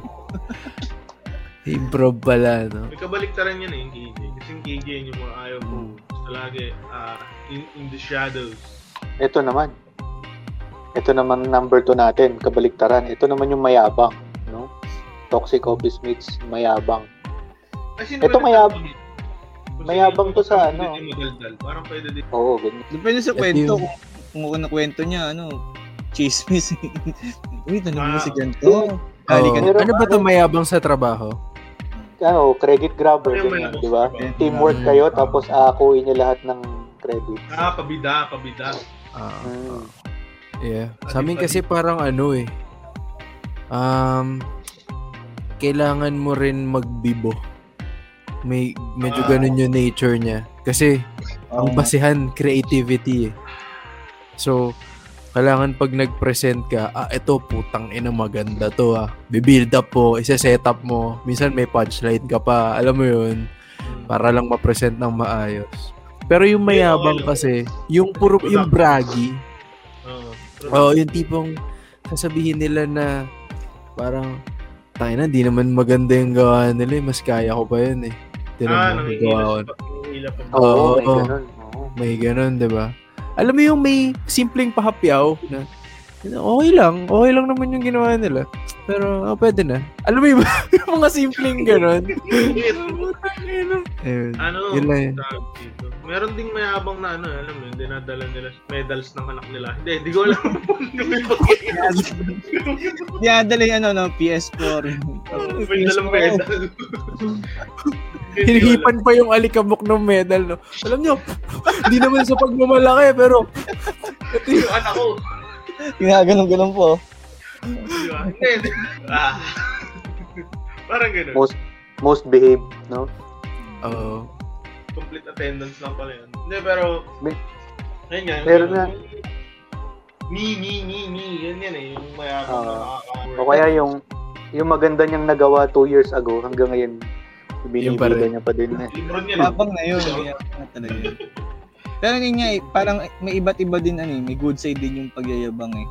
Improv pala, no? may kabaliktaran yan eh, yung KJ. Kasi yung KJ yun yung mga ayaw ko. Gusto lagi, ah, in, in the shadows. Ito naman. Ito naman number 2 natin, kabaliktaran. Ito naman yung mayabang, no? Toxic office mates, mayabang. Ito ba mayab- nagsabi? Kung mayabang to sa ano. Parang pwede din. Oo, ganyan. Depende sa kwento. yung- Kung, ano kwento niya, ano, chismis. <laughs> Uy, tanong mo Ah. si ganito. Ano ba 'to mayabang sa trabaho? Ano, credit grabber, ganyan, di ba? Teamwork kayo, tapos aakuin niyo lahat ng credit. Ah, pabida, pabida. Ah, Mm. yeah. Sa amin kasi parang ano eh. Um kailangan mo rin magbibo. May medyo ganun yung nature niya. Kasi ang basihan creativity eh. So, kailangan pag nag-present ka, ah, ito putang ina maganda to ah. Bibuild up mo, isa-set up mo. Minsan may punchline ka pa, alam mo yun, para lang ma-present ng maayos. Pero yung mayabang kasi, yung puro, yung braggy, Oo. oh, yung tipong sasabihin nila na parang tayo na, di naman maganda yung gawa nila eh. Mas kaya ko pa yun eh. Di Ah, naman gawa ko. nangihilas pa. Nangihilas pa. Oo, Oo, may oo. ganun. Oo. May ganun, di ba? Alam mo yung may simpleng pahapyaw na okay lang, okay lang naman yung ginawa nila. Pero oh, pwede na. Alam mo yung, <laughs> yung mga simpleng. Ayun. Ano, Yun lang yun. Meron ding mayabang na ano, alam mo, yun, dinadala nila medals ng anak nila. Hindi, di ko alam <laughs> Dinadala yung ano, no, PS4. May dalang medal. <laughs> Hinihipan pa yung alikabok ng medal, no? Alam nyo, hindi naman sa pagmamalaki, pero ito Yung anak ko. Ginaganon-ganon po. Hindi, hindi. Ah. Parang ganun. Most most behaved, no? Oo. Complete attendance lang pala yun. Hindi, pero... May- Ayun nga. meron yung- nga. Ni, ni, ni, ni. Yun yan eh. Yung mayabang na Ah. nakaka- O kaya yung yung maganda niyang nagawa two years ago hanggang ngayon rin. niya pa din eh. Libro niya. Mapang na yun. Mayabang na talaga yun. Pero yun nga eh, parang may iba't iba din ano eh, may good side din yung pagyayabang eh.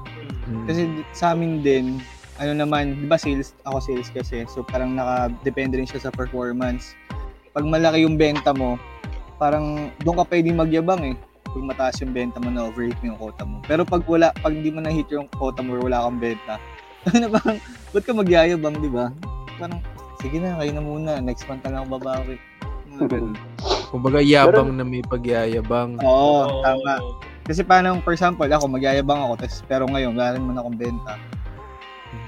Mm. Kasi sa amin din, ano naman, di ba sales, ako sales kasi, so parang naka-depende rin siya sa performance. Pag malaki yung benta mo, parang doon ka pwedeng magyabang eh. Pag mataas yung benta mo na overhit mo yung quota mo. Pero pag wala, pag di mo na-hit yung quota mo wala kang benta, <laughs> ano parang, ba't ka magyayabang, di ba? Parang, sige na, kayo na muna, next month na lang babawi. <laughs> Kumbaga yabang na may pagyayabang. Oo, tama. Kasi paano, for example, ako magyayabang ako, tas, pero ngayon, wala rin man akong benta.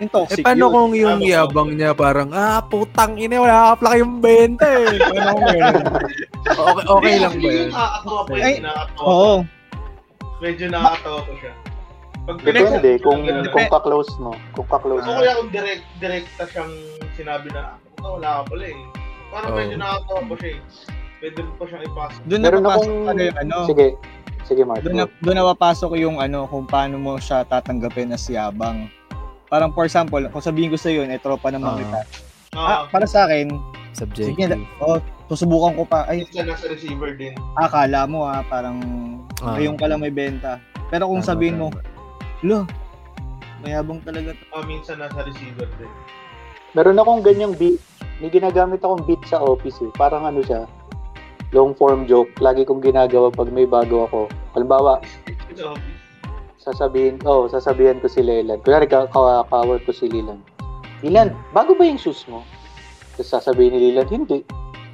Yung Eh toxic paano yun. kung yung yabang niya parang, ah, putang ina, wala ka pala yung benta eh. <laughs> Paano kung? Okay, okay lang ba yun? Nakakatawa pa Ay, yun. Nakakatawa. Oo. Medyo nakakatawa pa siya. Pag Depende kung Ganun. kung ka-close mo. Kung ka-close mo. kaya kung direct, direkta siyang sinabi na, "Puta, wala ka pala eh. Parang Oo. medyo nakakatawa pa siya eh. Pwede mo pa siyang ipasok. Doon Meron napapasok akong ano yung ano. Sige. Sige, Mark. Doon na, doon napapasok yung ano kung paano mo siya tatanggapin as yabang. Parang for example, kung sabihin ko sa iyo, eh tropa naman Ah. kita. Ah, Ah, para sa akin, sige, Subjective. oh, susubukan ko pa. Ay, minsan nasa receiver din. akala mo ah, parang Ah. ngayon ka lang may benta. Pero kung Tama, sabihin mo, lo, mayabang talaga to. Ah, minsan nasa receiver din. Meron akong ganyang beat. May ginagamit akong beat sa office eh. Parang ano siya, long form joke. Lagi kong ginagawa pag may bago ako. Halimbawa, sasabihin, oh, sasabihan ko si Leland. Kunyari, ka ka cover ko si Leland. Leland, bago ba yung shoes mo? Tapos sasabihin ni Leland, hindi.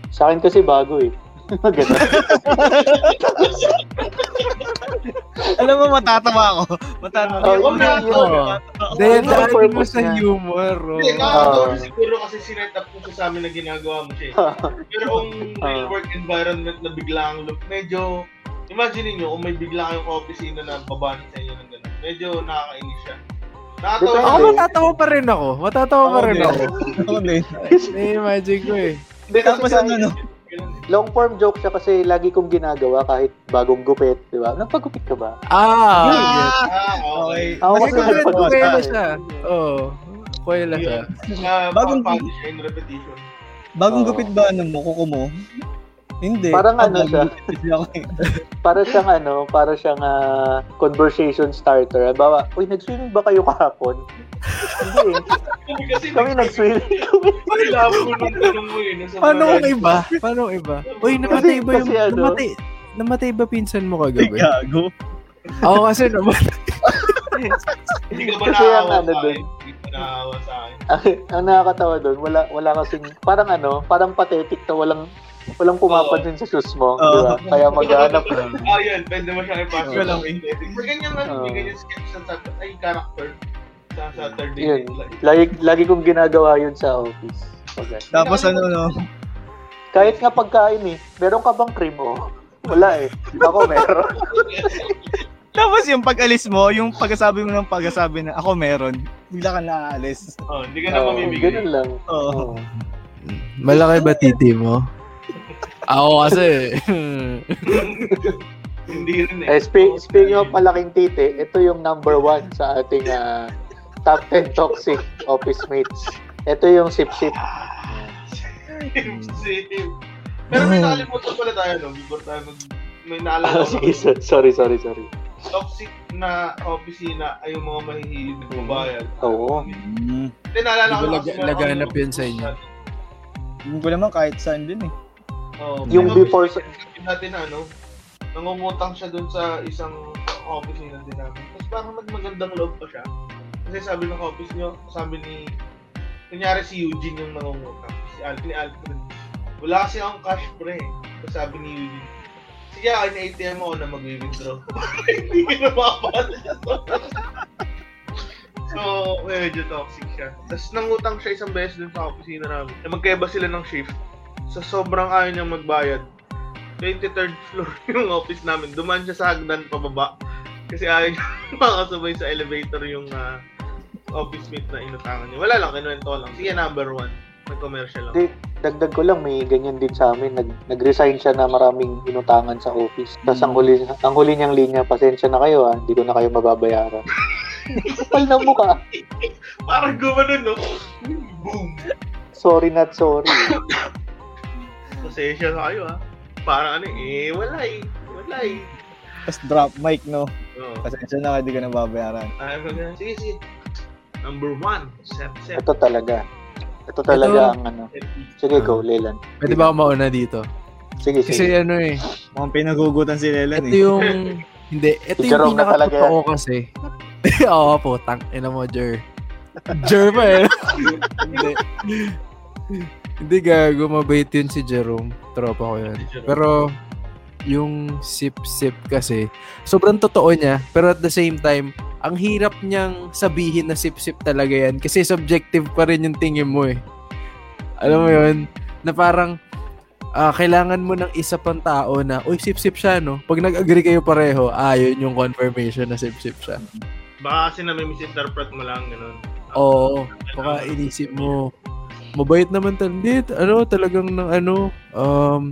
Sa akin kasi bago eh. Ganun. Alam mo, matatawa ako. Matatawa Oh, ako. yun, yun, yun. Dahil mo purpose sa humor. oh. Hindi, nakakatawa siguro kasi sinet up ko sa amin na ginagawa mo siya. eh. <laughs> Pero kung real Ah. work environment na bigla ang look, medyo, imagine niyo kung may bigla kayong opisina na babanat sa inyo ng gano'n. Medyo nakakainis siya. Depende. Ako matatawa pa rin ako. Matatawa pa rin ako. Ako din. Na-imagine ko eh. Hindi, Tapos ano, no? Long form joke siya kasi lagi kong ginagawa kahit bagong gupit, di ba? Nagpagupit ka ba? Ah! Ah, okay. Ako Kasi nagpagupit kuwela siya. Oo. Kuwela siya. Ah, Bagong- repetition. Bagong gupit ba ano mo, kuko mo? Hindi. Parang ano siya. eh. <laughs> Para siyang ano, para siyang ah, conversation starter. Halimbawa, uy, nag-swimming ba kayo kahapon? Hindi eh. Kami kasi Kami nag-swimming. Kami mo nung tanong mo. Nasa Paano kung iba? Paano kung iba? Uy, namatay ba yung... Kasi ano? Namatay, namatay ba pinsan mo kagabi? Gago. Ako kasi naman. Hindi ka ba Kasi ang ano sa naawa sa akin. ang, nakakatawa doon, wala wala kasing parang ano, parang pathetic na walang walang pumapansin sa shoes mo, di ba? Kaya maghanap <laughs> ka. Ah, yun. Pwede mo siyang ipasok. Wala lang Pag ganyan nga, Oo. may ganyan sketch sa sa ay character. Sa Saturday Yun. Night Live. Lagi, lagi kong ginagawa yun sa office. Pag- Tapos ano, no? Kahit nga pagkain eh, meron ka bang cream oh? Wala eh. Ako meron. <laughs> Tapos yung pag-alis mo, yung pagkasabi mo ng pagkasabi na ako meron, bigla ka naaalis. Oh, hindi ka na mamimigay. ganun lang. Oo. Oo. Malaki ba titi mo? Ako kasi. <laughs> Hindi rin eh. Eh, spe- speaking of malaking titi, ito yung number one sa ating ah, top 10 toxic office mates. Ito yung sip-sip. Same. Pero may nakalimutan pala tayo, no? Before tayo mag... May naalala Ah, sorry, sorry, sorry. Toxic na opisina ay yung mga mahihilig na babayad. Oo. Mm. Hindi, naalala ko lag- laganap yun sa inyo? Hindi ko naman kahit saan din eh. Oo. Yung before office din natin na ano, nangungutang siya dun sa isang opisina din namin. Tapos parang mag magandang loob pa siya. Kasi sabi ng office niyo, sabi ni, kunyari si Eugene yung nangungutang. Si Al, ni Alfred. Wala kasi akong cash pre. Tapos sabi ni Eugene, akin na ATM ako na mag-withdraw. <laughs> Hindi ka na So, medyo toxic siya. Tapos nangutang siya isang beses dun sa opisina namin. Eh, magkaiba sila ng shift. Sa sobrang ayaw niyang magbayad, 23rd floor <laughs> yung office namin. Dumaan siya sa hagdan pababa. Kasi ayaw niya <laughs> makasabay sa elevator yung ah, office mate na inutangan niya. Wala lang, kinuwento ko lang. Sige, number one. May commercial lang. Di, dagdag ko lang, may ganyan din sa amin. Nag, nag-resign siya na maraming inutangan sa office. Tapos ang huli, ang huli niyang linya, pasensya na kayo ha, hindi ko na kayo mababayaran. <laughs> Kapal na mukha. Parang gumanon, no? Boom! Sorry not sorry. Pasensya na kayo, ha? Parang ano eh, wala eh. Wala eh. Tapos drop mic, no? Oo. Pasensya na, hindi ka nababayaran. Ayaw ko na. Sige, sige. Number one, set, set. Ito talaga. Ito talaga Ito- ang ano. Sige, go, Leland. Pwede ba ako mauna dito? Sige, Kasi sige. ano eh. Mukhang pinagugutan si Lelan Ito eh. yung... <laughs> Hindi. Ito Si yung pinakatotoo kasi. <laughs> Oo po, tang ina mo, Jer. Jer pa eh. <laughs> Hindi. Hindi gago, mabait yun si Jerome. Tropa ko yun. Pero, yung sip-sip kasi, sobrang totoo niya, pero at the same time, ang hirap niyang sabihin na sip-sip talaga yan kasi subjective pa rin yung tingin mo eh. Alam mo yun? Na parang, ah, kailangan mo ng isa pang tao na, uy, sip-sip siya, no? Pag nag-agree kayo pareho, ah, yun yung confirmation na sip-sip siya. Baka kasi na may misinterpret mo lang, ganun. Oo, baka inisip mo, mabait naman. Hindi, ano, talagang ng ano, um,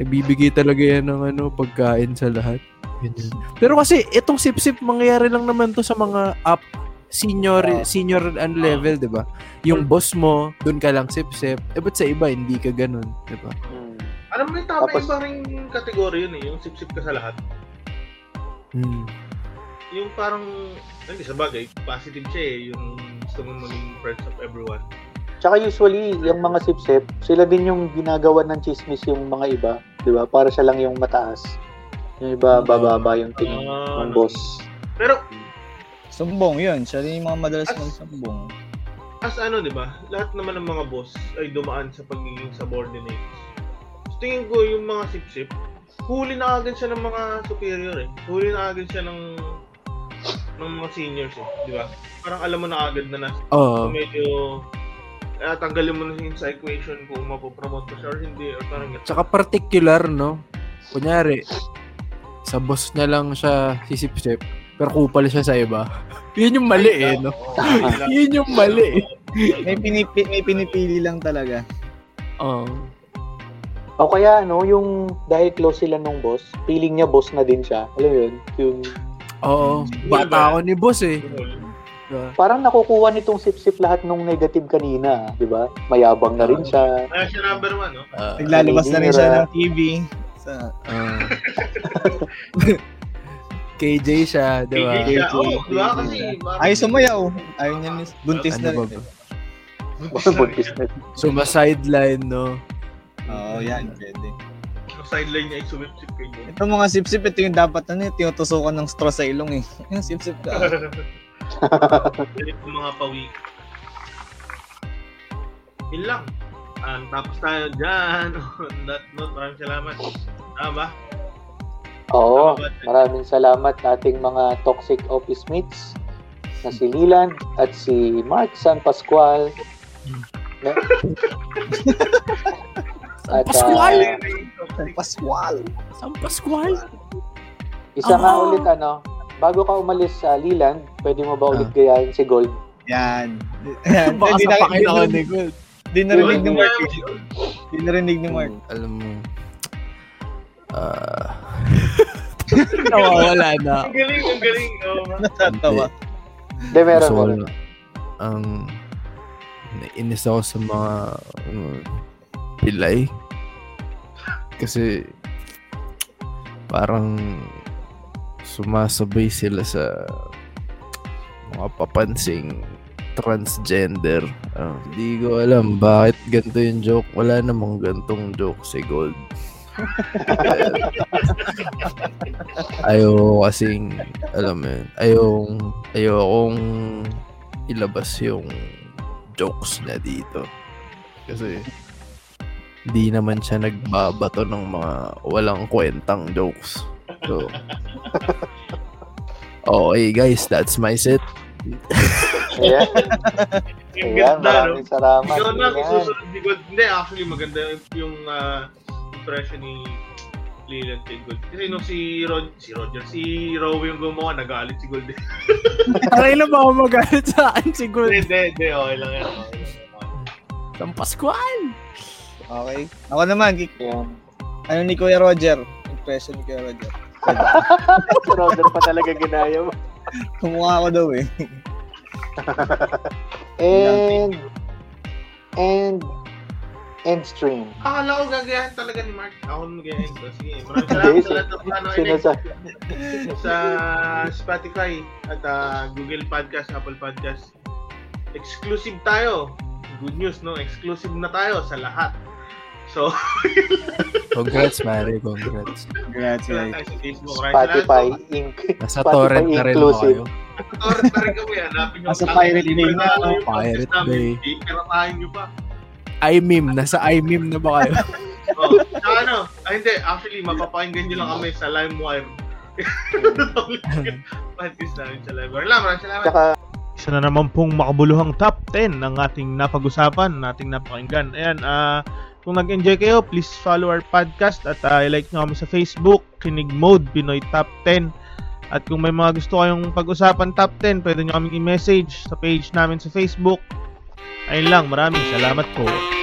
nagbibigay talaga yan ng ano, pagkain sa lahat. Ganyan. Pero kasi, itong sip-sip, mangyayari lang naman to sa mga up, senior, Ah. senior and level, di ba? Yung boss mo, dun ka lang sip-sip. Eh, ba't sa iba, hindi ka ganun, di ba? Hmm. Alam mo, may tama Tapos- iba rin kategory yun eh, yung sip-sip ka sa lahat. Hmm. Yung parang, hindi sa bagay, positive siya eh, yung gusto mo maging friends of everyone. Tsaka usually, yung mga sip-sip, sila din yung ginagawa ng chismis yung mga iba. Di ba? Para siya lang yung mataas. Yung iba, bababa yung tingin Ah, ng boss. Pero, Sumbong yun. Siya rin yung mga madalas magsumbong. as ano, di ba, lahat naman ng mga boss ay dumaan sa pagiging subordinates. So, tingin ko yung mga sip-sip, huli na agad siya ng mga superior eh. Huli na agad siya ng ng mga seniors eh, di ba? Parang alam mo na agad na na Oo. medyo eh, tanggalin mo na yun sa equation kung mapopromote mo siya or hindi or parang gano'n. Tsaka particular, no? Kunyari, sa boss niya lang siya sisip-sip, pero kupal siya sa iba. <laughs> Yun yung mali eh, no? <laughs> <laughs> Yun yung mali eh. May, pinipi, may pinipili lang talaga. Oo. O kaya ano, yung dahil close sila nung boss, feeling niya boss na din siya. Alam mo yun? Yung Oo. Bata ako ni boss eh. Diba? parang nakukuha nitong sip-sip lahat nung negative kanina, di ba? Mayabang na rin siya. Kaya siya number one, no? Ah, Naglalabas na rin siya ng TV. Sa, ah. <laughs> KJ siya, di ba? KJ siya. KJ. Oo, di ba? Kasi, ayaw sumayaw. Ayaw niya. nis- Buntis Ano na ba rin. ba? Buntis na. Suma-sideline, no? Oo, yan. Pwede. Sideline niya ay sumip-sip kay Joe. Ito mga sip-sip, ito yung dapat ano, eh, tinutusukan ng straw sa ilong eh. Yung sip-sip ka. <laughs> Galit ng mga pawi. Yun lang. Um, tapos tayo dyan. On <laughs> that note, maraming salamat. Tama ba? Oo, Tama ba? maraming salamat ating mga toxic office mates. na si Leland at si Mark San Pascual. <laughs> At Pascual! ah, Pascual. San Pascual! isa nga ulit ano, bago ka umalis sa Leland, pwede mo ba ulit Ah. gayahin si Gold? Yan. Yan. <laughs> Baka sapakin di ako ni Gold. Di narinig ni Mark. Eh. Di narinig ni Mark. Alam mo, ah, <laughs> nawawala na. Ang galing, ang galing. Oh, Natatawa. Hindi, meron, Gusto ko ang nainis ako sa mga ano, pilay. Kasi parang sumasabay sila sa mga papansing transgender. Ah, Hindi ko alam bakit ganito yung joke. Wala namang gantong joke si Gold. <laughs> ayaw kasing, alam mo yun, ayaw, ayaw akong ilabas yung jokes niya dito. Kasi, di naman siya nagbabato ng mga walang kwentang jokes. So, <laughs> okay guys, that's my set. Ayan, Ang ayan, ganda, no? maraming salamat. Ikaw na, susunod ni God. Hindi, actually, maganda yung ah, impression ni Leland kay Gold. Kasi nung si, Rod, si Roger, si Rowe yung gumawa, nagalit si Gold. <laughs> Aray na ba ako magalit sa akin si Gold? Hindi, hindi, okay lang yan. San Pascual! Okay. Ako naman, Kik- Ayan. ano ni Kuya Roger? Impression ni Kuya Roger. Si pa talaga ginaya mo. Kumukha ako daw eh. And, and, end stream. Akala ko gagayahin talaga ni Mark. Ako nung magayahin ko. Sige, maraming salamat sa lahat ng ano, Sinasabi. sa Spotify at ah, Google Podcast, Apple Podcast. Exclusive tayo. Good news, no? Exclusive na tayo sa lahat. So, <laughs> Congrats, Mare. Congrats. Congrats, guys. tayo sa Facebook. Maraming Spotify salamat. Inc. Nasa Spotify torrent na rin mo kayo. Torrent na rin kami. Hanapin nyo. Nasa Pirate Bay na, ano, no? Pirate. Bay. Ipiratahin nyo pa. iMeme. Nasa iMeme na ba kayo? Oh, saka ano, ay hindi, actually, mapapakinggan nyo lang kami sa LimeWire. <laughs> Podcast namin sa LimeWire. Maraming salamat. Tsaka, Isa na naman pong makabuluhang top 10 ng ating napag-usapan, nating napakinggan. Ayan, ah kung nag-enjoy kayo, please follow our podcast at ah, i-like nyo kami sa Facebook, Kinig Mode, Pinoy Top 10. At kung may mga gusto kayong pag-usapan top 10, pwede nyo kaming i-message sa page namin sa Facebook. Ayun lang, maraming salamat po.